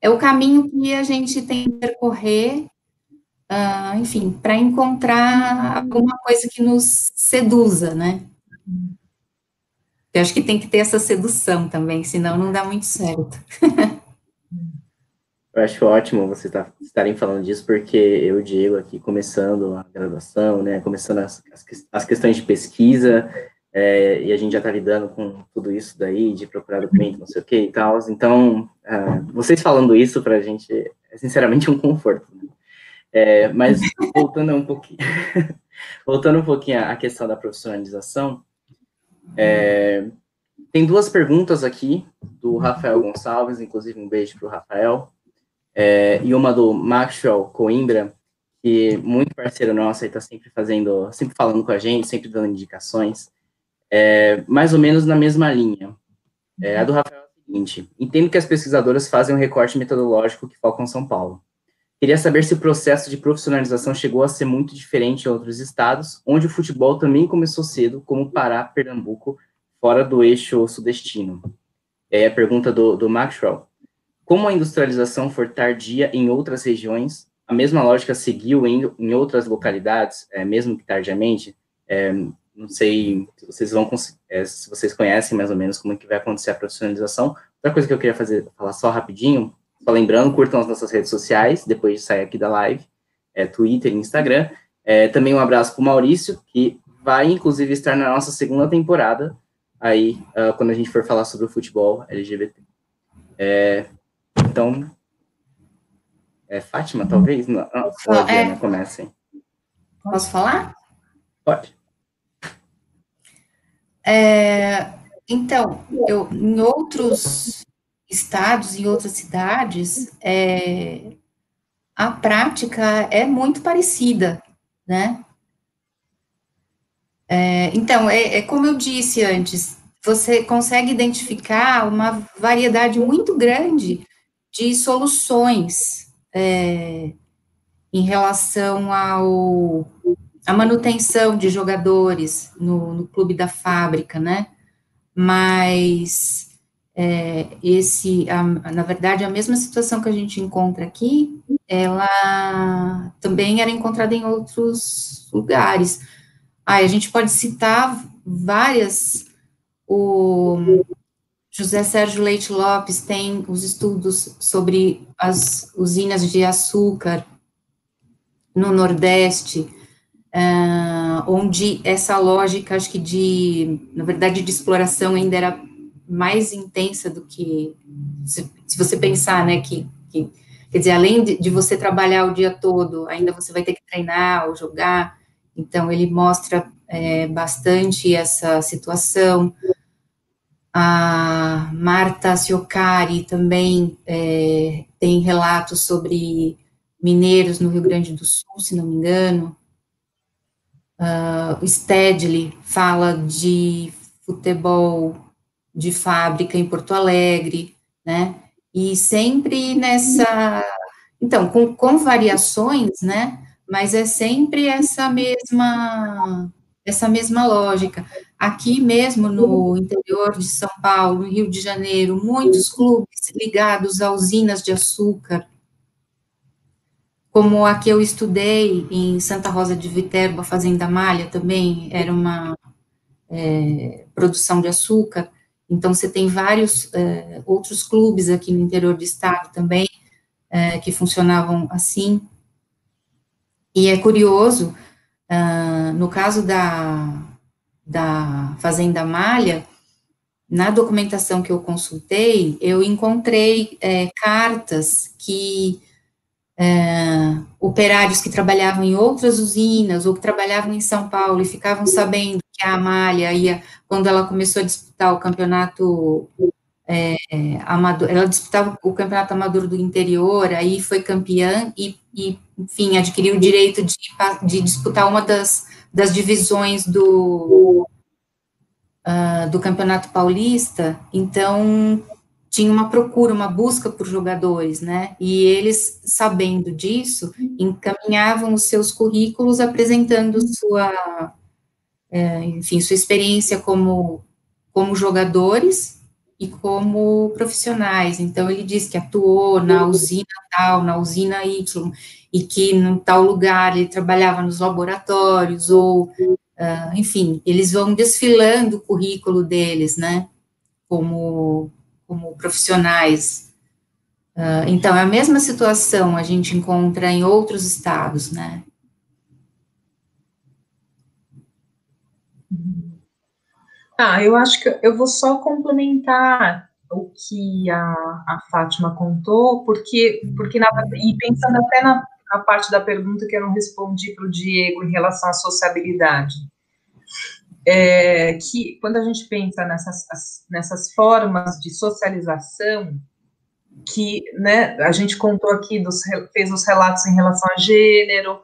é o caminho que a gente tem que percorrer, uh, enfim, para encontrar alguma coisa que nos seduza, né? Eu acho que tem que ter essa sedução também, senão não dá muito certo. Eu acho ótimo vocês tá, estarem falando disso, porque eu, Diego, aqui começando a graduação, né, começando as, as questões de pesquisa, é, e a gente já está lidando com tudo isso daí, de procurar documento, não sei o que e tal. Então, uh, vocês falando isso para a gente é sinceramente um conforto. Né? É, mas voltando um pouquinho, voltando um pouquinho à questão da profissionalização, é, tem duas perguntas aqui do Rafael Gonçalves, inclusive um beijo para o Rafael, é, e uma do Maxwell Coimbra, que muito parceiro nosso, está sempre fazendo, sempre falando com a gente, sempre dando indicações é, mais ou menos na mesma linha. É, a do Rafael é a seguinte: entendo que as pesquisadoras fazem um recorte metodológico que focam São Paulo. Queria saber se o processo de profissionalização chegou a ser muito diferente em outros estados, onde o futebol também começou cedo, como Pará, Pernambuco, fora do eixo sudestino. É a pergunta do, do Maxwell. Como a industrialização for tardia em outras regiões, a mesma lógica seguiu em, em outras localidades, é, mesmo que tardiamente? É, não sei se vocês vão é, se vocês conhecem mais ou menos como é que vai acontecer a profissionalização. Outra coisa que eu queria fazer, falar só rapidinho, só lembrando, curtam as nossas redes sociais, depois de sair aqui da live, é, Twitter e Instagram. É, também um abraço para o Maurício, que vai, inclusive, estar na nossa segunda temporada, aí, uh, quando a gente for falar sobre o futebol LGBT. É, então, é Fátima, talvez? Não, não, é. comecem. Posso falar? Pode. É, então, eu, em outros estados, em outras cidades, é, a prática é muito parecida, né? É, então, é, é, como eu disse antes, você consegue identificar uma variedade muito grande de soluções é, em relação ao a manutenção de jogadores no, no clube da fábrica, né? Mas é, esse, a, na verdade, a mesma situação que a gente encontra aqui, ela também era encontrada em outros lugares. Ah, a gente pode citar várias. O José Sérgio Leite Lopes tem os estudos sobre as usinas de açúcar no Nordeste uh, onde essa lógica, acho que de, na verdade, de exploração ainda era mais intensa do que, se, se você pensar, né, que, que, quer dizer, além de, de, você trabalhar o dia todo, ainda você vai ter que treinar ou jogar, então ele mostra é, bastante essa situação. A Marta Ciocari também é, tem relatos sobre mineiros no Rio Grande do Sul, se não me engano, Uh, Stedley fala de futebol de fábrica em Porto Alegre, né? E sempre nessa. Então, com, com variações, né? Mas é sempre essa mesma essa mesma lógica. Aqui mesmo no interior de São Paulo, no Rio de Janeiro, muitos clubes ligados a usinas de açúcar, como a que eu estudei em Santa Rosa de Viterbo, Fazenda Malha também era uma é, produção de açúcar, então você tem vários é, outros clubes aqui no interior do estado também é, que funcionavam assim, e é curioso, uh, no caso da, da Fazenda Malha, na documentação que eu consultei, eu encontrei é, cartas que é, operários que trabalhavam em outras usinas ou que trabalhavam em São Paulo e ficavam sabendo que a Amália ia, quando ela começou a disputar o campeonato é, amador, ela disputava o campeonato amador do interior, aí foi campeã e, e enfim, adquiriu o direito de, de disputar uma das, das divisões do, uh, do campeonato paulista, então tinha uma procura, uma busca por jogadores, né? E eles, sabendo disso, encaminhavam os seus currículos apresentando sua, é, enfim, sua experiência como, como jogadores e como profissionais. Então, ele diz que atuou na usina tal, na usina Y, e que em tal lugar ele trabalhava nos laboratórios, ou, uh, enfim, eles vão desfilando o currículo deles, né? Como como profissionais. Uh, então, é a mesma situação a gente encontra em outros estados, né? Ah, eu acho que eu vou só complementar o que a, a Fátima contou, porque, porque na, e pensando até na, na parte da pergunta que eu não respondi para o Diego em relação à sociabilidade é, que quando a gente pensa nessas, nessas formas de socialização, que né, a gente contou aqui, dos, fez os relatos em relação a gênero,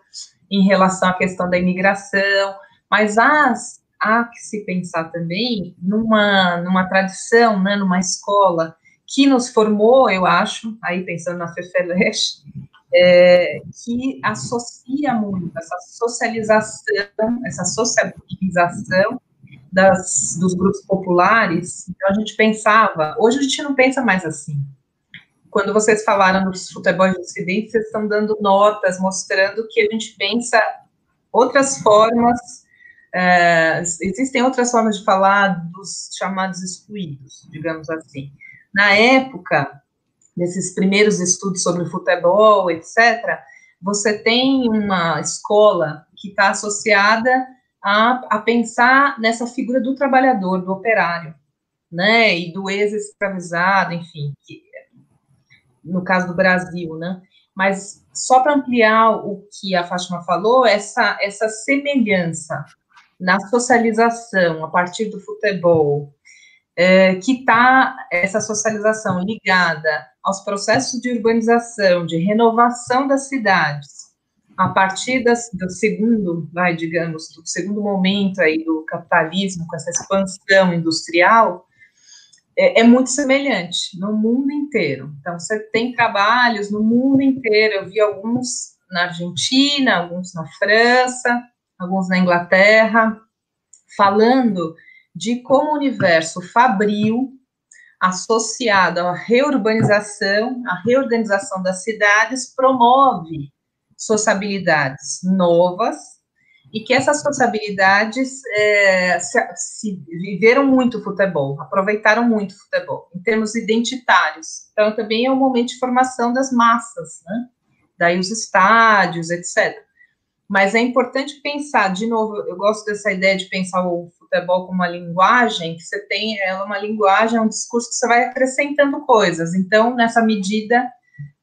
em relação à questão da imigração, mas as, há que se pensar também numa, numa tradição, né, numa escola que nos formou, eu acho, aí pensando na FEFELESH, é, que associa muito essa socialização, essa sociabilização das, dos grupos populares, então a gente pensava, hoje a gente não pensa mais assim. Quando vocês falaram dos futebol de Ocidente, vocês estão dando notas, mostrando que a gente pensa outras formas, é, existem outras formas de falar dos chamados excluídos, digamos assim. Na época, desses primeiros estudos sobre futebol, etc., você tem uma escola que está associada a, a pensar nessa figura do trabalhador, do operário, né, e do ex-escravizado, enfim, que, no caso do Brasil, né, mas só para ampliar o que a Fátima falou, essa, essa semelhança na socialização a partir do futebol, é, que está essa socialização ligada aos processos de urbanização, de renovação das cidades, a partir das, do segundo, vai, digamos, do segundo momento aí do capitalismo, com essa expansão industrial, é, é, muito semelhante no mundo inteiro. Então, você tem trabalhos no mundo inteiro, eu vi alguns na Argentina, alguns na França, alguns na Inglaterra, falando de como o universo fabril, associado à reurbanização, à reorganização das cidades, promove sociabilidades novas e que essas sociabilidades é, se, se, viveram muito futebol, aproveitaram muito o futebol, em termos identitários. Então, também é um momento de formação das massas, né? Daí os estádios, etc. Mas é importante pensar, de novo, eu gosto dessa ideia de pensar o futebol como uma linguagem, que você tem, ela uma linguagem, é um discurso que você vai acrescentando coisas. Então, nessa medida,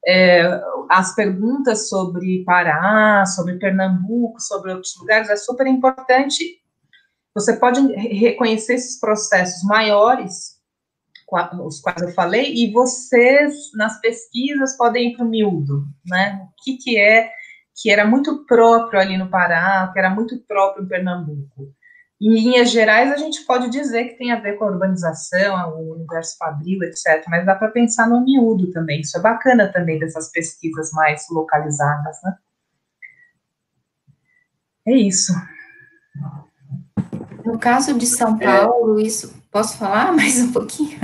é, as perguntas sobre Pará, sobre Pernambuco, sobre outros lugares, é super importante. Você pode reconhecer esses processos maiores, os quais eu falei, e vocês, nas pesquisas, podem ir para o miúdo, né? O que, que é que era muito próprio ali no Pará, que era muito próprio em Pernambuco. Em linhas gerais, a gente pode dizer que tem a ver com a urbanização, o universo fabril, etc., mas dá para pensar no miúdo também. Isso é bacana também dessas pesquisas mais localizadas, né? É isso. No caso de São é. Paulo, é... isso. Posso falar mais um pouquinho?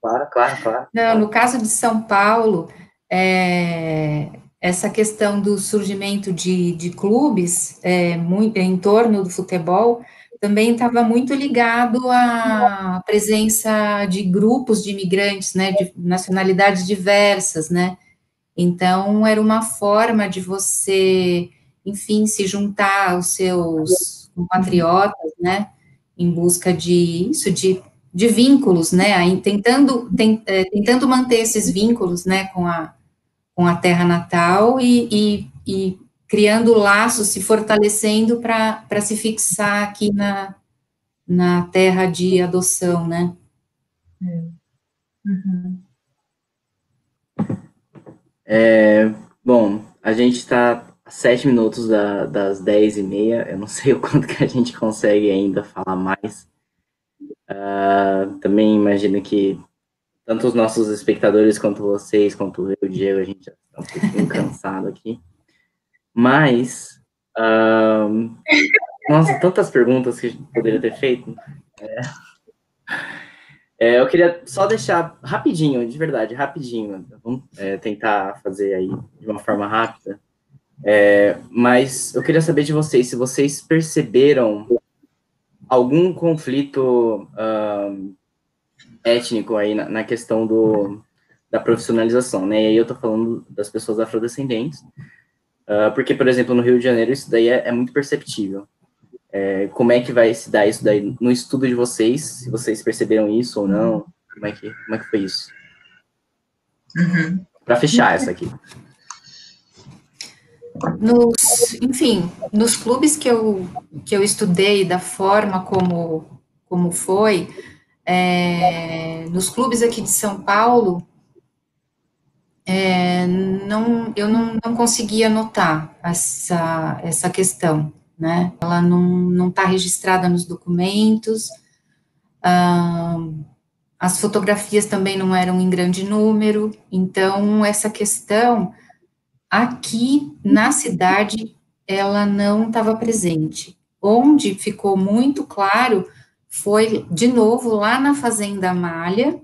Claro, claro, claro. Não, no caso de São Paulo, é, essa questão do surgimento de, de clubes é, muito, em torno do futebol também estava muito ligado à presença de grupos de imigrantes, né, de nacionalidades diversas, né, então era uma forma de você, enfim, se juntar aos seus compatriotas, né, em busca de isso, de, de vínculos, né, aí, tentando, tent, é, tentando manter esses vínculos, né, com a, com a terra natal e, e, e criando laços, se fortalecendo para se fixar aqui na, na terra de adoção, né? Uhum. É, bom, a gente está a sete minutos da, das dez e meia, eu não sei o quanto que a gente consegue ainda falar mais. Uh, também imagino que tanto os nossos espectadores quanto vocês, quanto eu, Diego, a gente já está um pouquinho cansado aqui. Mas, um, nossa, tantas perguntas que a gente poderia ter feito. É, é, eu queria só deixar rapidinho, de verdade, rapidinho. Vamos é, tentar fazer aí de uma forma rápida. É, mas eu queria saber de vocês se vocês perceberam algum conflito um, étnico aí na, na questão do, da profissionalização, né? E aí eu tô falando das pessoas afrodescendentes, Uh, porque, por exemplo, no Rio de Janeiro, isso daí é, é muito perceptível. É, como é que vai se dar isso daí no estudo de vocês? Se vocês perceberam isso ou não? Como é que, como é que foi isso? Uhum. Para fechar essa aqui. Nos, enfim, nos clubes que eu, que eu estudei, da forma como, como foi, é, nos clubes aqui de São Paulo, é, não, eu não, não conseguia notar essa, essa questão, né? Ela não está registrada nos documentos, ah, as fotografias também não eram em grande número, então essa questão aqui na cidade ela não estava presente. Onde ficou muito claro foi de novo lá na Fazenda Malha,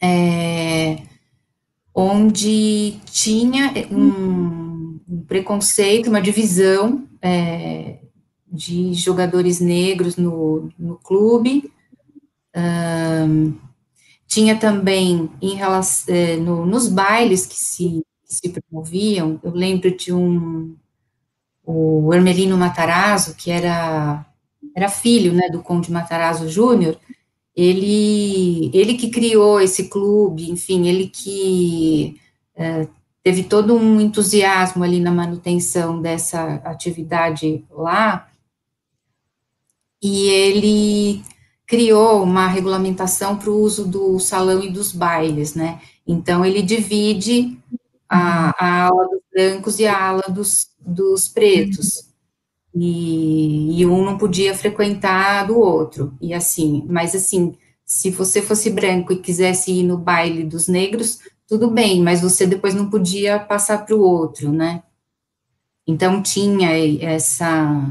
é, onde tinha um, um, preconceito, uma divisão é, de jogadores negros no, no clube. Um, tinha também em relação, é, no, nos bailes que se, que se promoviam, eu lembro de um o Hermelino Matarazzo, que era era filho, né, do Conde Matarazzo Júnior, ele, ele que criou esse clube, enfim, ele que é, teve todo um entusiasmo ali na manutenção dessa atividade lá, e ele criou uma regulamentação para o uso do salão e dos bailes, né? Então, ele divide a, a ala dos brancos e a ala dos, dos pretos e, e, um não podia frequentar do outro, e assim, mas assim, se você fosse branco e quisesse ir no baile dos negros, tudo bem, mas você depois não podia passar para o outro, né? Então tinha essa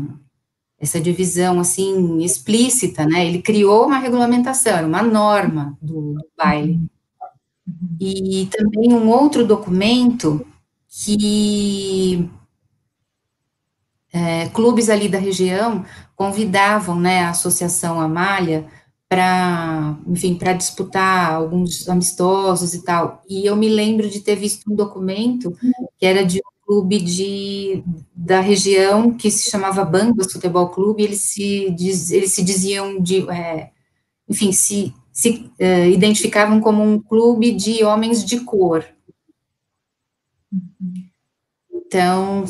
essa divisão assim explícita, né? Ele criou uma regulamentação, uma norma do, do baile. E também um outro documento que é, clubes ali da região convidavam, né, a Associação Amália para, enfim, para disputar alguns amistosos e tal. E eu me lembro de ter visto um documento que era de um clube de, da região que se chamava Bambas Futebol Clube, eles se, diz, eles se diziam de, é, enfim, se, se é, identificavam como um clube de homens de cor. Então,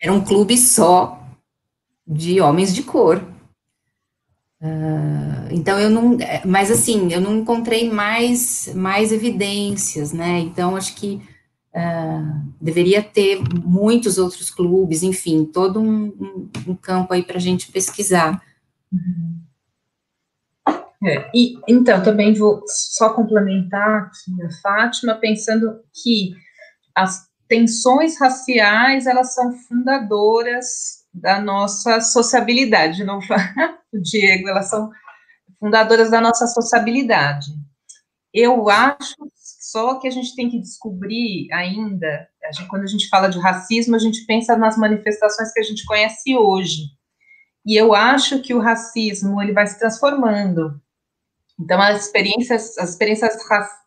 era um clube só de homens de cor. Uh, então eu não, mas assim, eu não encontrei mais, mais evidências, né? Então acho que uh, deveria ter muitos outros clubes, enfim, todo um, um, um campo aí para a gente pesquisar. É, e então também vou só complementar aqui a Fátima, pensando que as tensões raciais, elas são fundadoras da nossa sociabilidade, não Diego, elas são fundadoras da nossa sociabilidade. Eu acho só que a gente tem que descobrir ainda, a gente, quando a gente fala de racismo, a gente pensa nas manifestações que a gente conhece hoje. E eu acho que o racismo ele vai se transformando. Então, as experiências, as experiências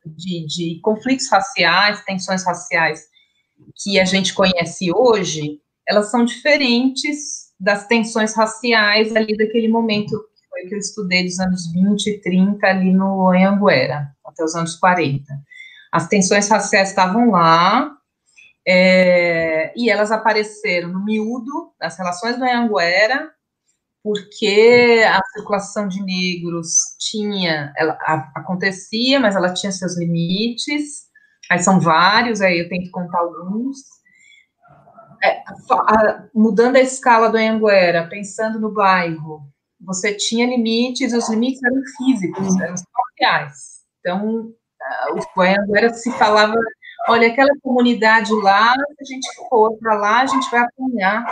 de, de conflitos raciais, tensões raciais que a gente conhece hoje, elas são diferentes das tensões raciais ali daquele momento que foi que eu estudei dos anos 20 e 30 ali no Anhanguera, até os anos 40. As tensões raciais estavam lá, é, e elas apareceram no miúdo das relações do Anhanguera, porque a circulação de negros tinha, ela a, acontecia, mas ela tinha seus limites, Aí são vários, aí eu tenho que contar alguns. É, a, mudando a escala do Anhanguera, pensando no bairro, você tinha limites, os limites eram físicos, eram sociais. Então, o Anhanguera se falava, olha, aquela comunidade lá, se a gente for para lá, a gente vai apanhar.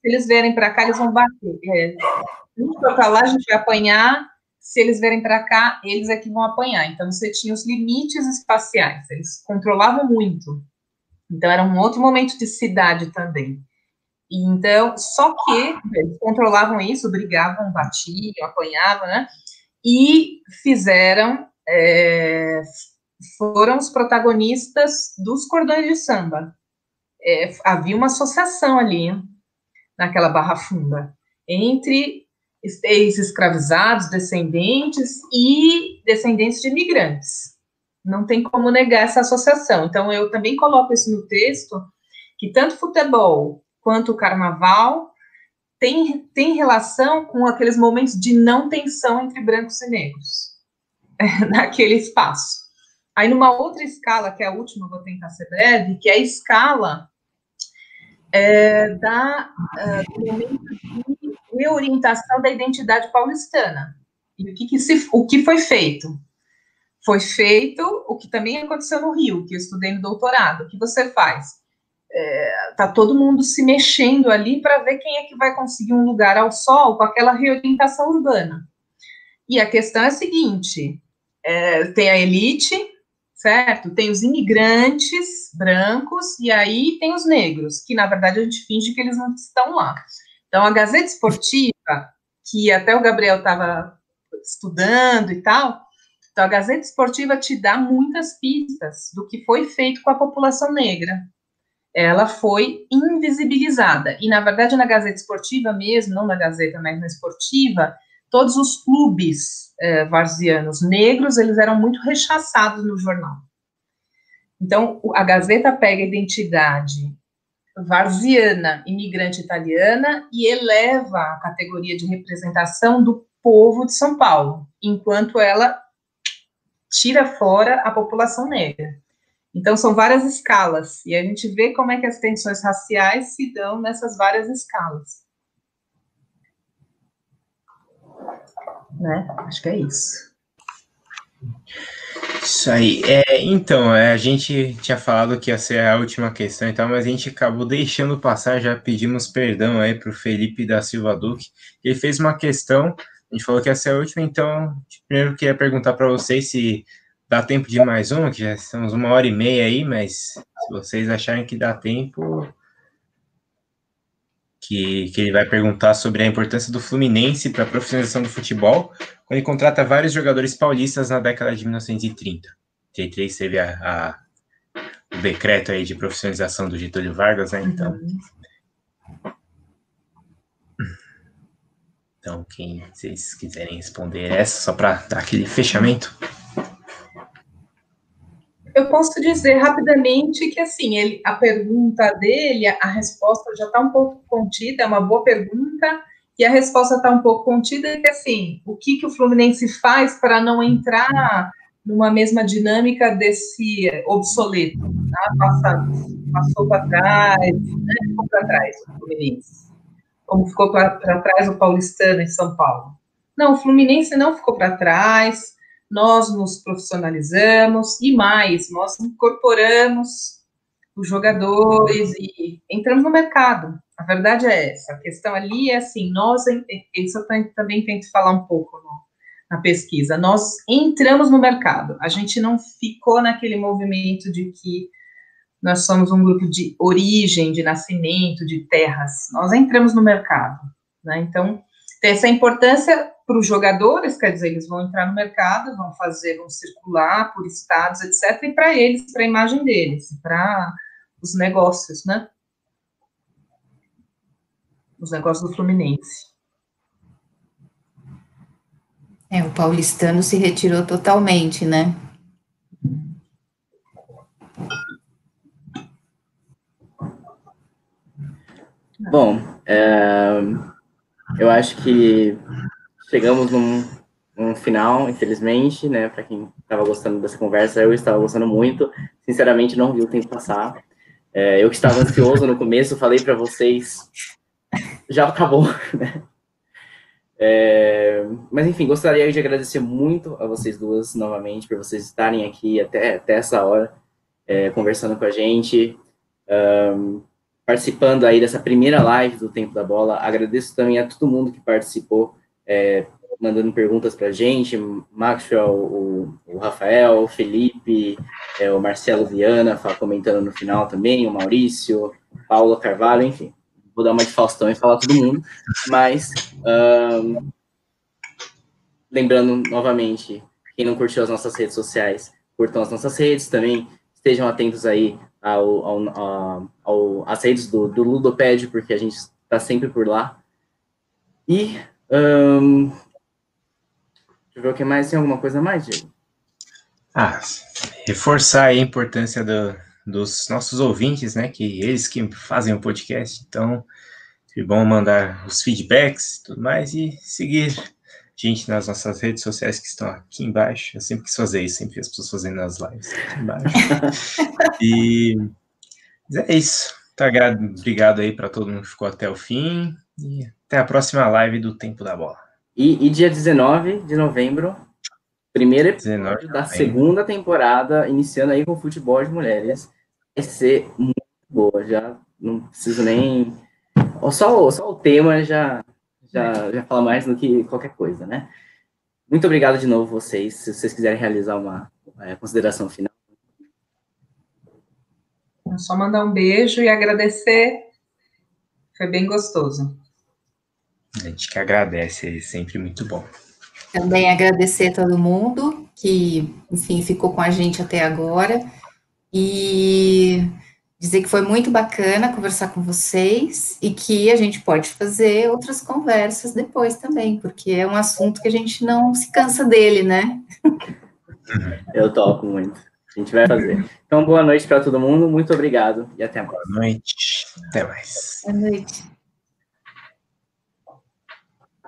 Se eles vierem para cá, eles vão bater. É, se a gente for para lá, a gente vai apanhar, se eles vierem para cá, eles é que vão apanhar. Então, você tinha os limites espaciais, eles controlavam muito. Então, era um outro momento de cidade também. Então, só que eles controlavam isso, brigavam, batiam, apanhavam, né? E fizeram, é, foram os protagonistas dos cordões de samba. É, havia uma associação ali, naquela barra funda, entre ex-escravizados, descendentes e descendentes de imigrantes. Não tem como negar essa associação. Então, eu também coloco isso no texto, que tanto futebol quanto o carnaval tem, tem relação com aqueles momentos de não tensão entre brancos e negros, naquele espaço. Aí, numa outra escala, que é a última, vou tentar ser breve, que é a escala é, da, uh, do momento de reorientação da identidade paulistana. E o que, que, se, o que foi feito? Foi feito o que também aconteceu no Rio, que eu estudei no doutorado. O que você faz? é, tá todo mundo se mexendo ali para ver quem é que vai conseguir um lugar ao sol com aquela reorientação urbana. E a questão é a seguinte: é, tem a elite, certo? Tem os imigrantes brancos e aí tem os negros, que na verdade a gente finge que eles não estão lá. Então a Gazeta Esportiva, que até o Gabriel estava estudando e tal, então a Gazeta Esportiva te dá muitas pistas do que foi feito com a população negra ela foi invisibilizada. E, na verdade, na Gazeta Esportiva mesmo, não na Gazeta, mas na Esportiva, todos os clubes é, varzianos negros, eles eram muito rechaçados no jornal. Então, a Gazeta pega a identidade varziana, imigrante italiana, e eleva a categoria de representação do povo de São Paulo, enquanto ela tira fora a população negra. Então, são várias escalas, e a gente vê como é que as tensões raciais se dão nessas várias escalas. Né? Acho que é isso. Isso aí. É, então, é, a gente tinha falado que ia ser a última questão e tal, mas a gente acabou deixando passar, já pedimos perdão aí para o Felipe da Silva Duque. Ele fez uma questão, a gente falou que ia ser a última, então, primeiro queria perguntar para vocês se Dá tempo de mais uma, que já estamos uma hora e meia aí, mas se vocês acharem que dá tempo, que, que ele vai perguntar sobre a importância do Fluminense para a profissionalização do futebol, ele contrata vários jogadores paulistas na década de 1930. 33 teve a, a, o decreto aí de profissionalização do Getúlio Vargas, né? Então. Então, quem vocês quiserem responder essa, só para dar aquele fechamento. Eu posso dizer rapidamente que, assim, ele, a pergunta dele, a resposta já está um pouco contida, é uma boa pergunta, e a resposta está um pouco contida, é que, assim, o que, que o Fluminense faz para não entrar numa mesma dinâmica desse obsoleto, tá? Passa, passou para trás, né? ficou para trás o Fluminense, como ficou para trás o paulistano em São Paulo. Não, o Fluminense não ficou para trás, nós nos profissionalizamos e mais, nós incorporamos os jogadores e entramos no mercado. A verdade é essa. A questão ali é assim, nós, isso eu também tento falar um pouco no, na pesquisa, nós entramos no mercado. A gente não ficou naquele movimento de que nós somos um grupo de origem, de nascimento, de terras. Nós entramos no mercado. Né? Então, tem essa importância para os jogadores, quer dizer, eles vão entrar no mercado, vão fazer, vão circular por estados, etc., e para eles, para a imagem deles, para os negócios, né? Os negócios do Fluminense. É, o paulistano se retirou totalmente, né? Bom, é, eu acho que chegamos num, num final, infelizmente, né? Para quem estava gostando dessa conversa, eu estava gostando muito. Sinceramente, não vi o tempo passar. É, eu que estava ansioso no começo, falei para vocês, já acabou, né? É, mas enfim, gostaria de agradecer muito a vocês duas novamente por vocês estarem aqui até, até essa hora é, conversando com a gente, um, participando aí dessa primeira live do Tempo da Bola. Agradeço também a todo mundo que participou é, mandando perguntas para a gente, Maxwell, o, o, Rafael, o Felipe, é, o Marcelo Viana comentando no final também, o Maurício, Paula Carvalho, enfim. Vou dar uma de Faustão e falar todo mundo, mas um, lembrando novamente, quem não curtiu as nossas redes sociais, curtam as nossas redes também, estejam atentos aí ao, ao, ao, ao às redes do, do Ludoped, porque a gente está sempre por lá. E um, deixa eu ver o que mais. Tem alguma coisa mais, Diego? Ah, reforçar a importância do, dos nossos ouvintes, né? Que eles que fazem o podcast. Então, é bom mandar os feedbacks e tudo mais e seguir a gente nas nossas redes sociais que estão aqui embaixo. Eu sempre quis fazer isso, sempre as pessoas fazendo nas lives aqui embaixo. e é isso. Tá, obrigado aí para todo mundo que ficou até o fim. E até a próxima live do Tempo da Bola. E, e dia 19 de novembro, primeiro episódio da segunda temporada, iniciando aí com futebol de mulheres. Vai ser muito boa, já não preciso nem. Só, só o tema já, já, já fala mais do que qualquer coisa, né? Muito obrigado de novo vocês. Se vocês quiserem realizar uma é, consideração final. É só mandar um beijo e agradecer. Foi bem gostoso. A gente que agradece, é sempre muito bom. Também agradecer a todo mundo que, enfim, ficou com a gente até agora. E dizer que foi muito bacana conversar com vocês e que a gente pode fazer outras conversas depois também, porque é um assunto que a gente não se cansa dele, né? Eu toco muito. A gente vai fazer. Então, boa noite para todo mundo, muito obrigado e até mais. Boa noite, até mais. Boa noite.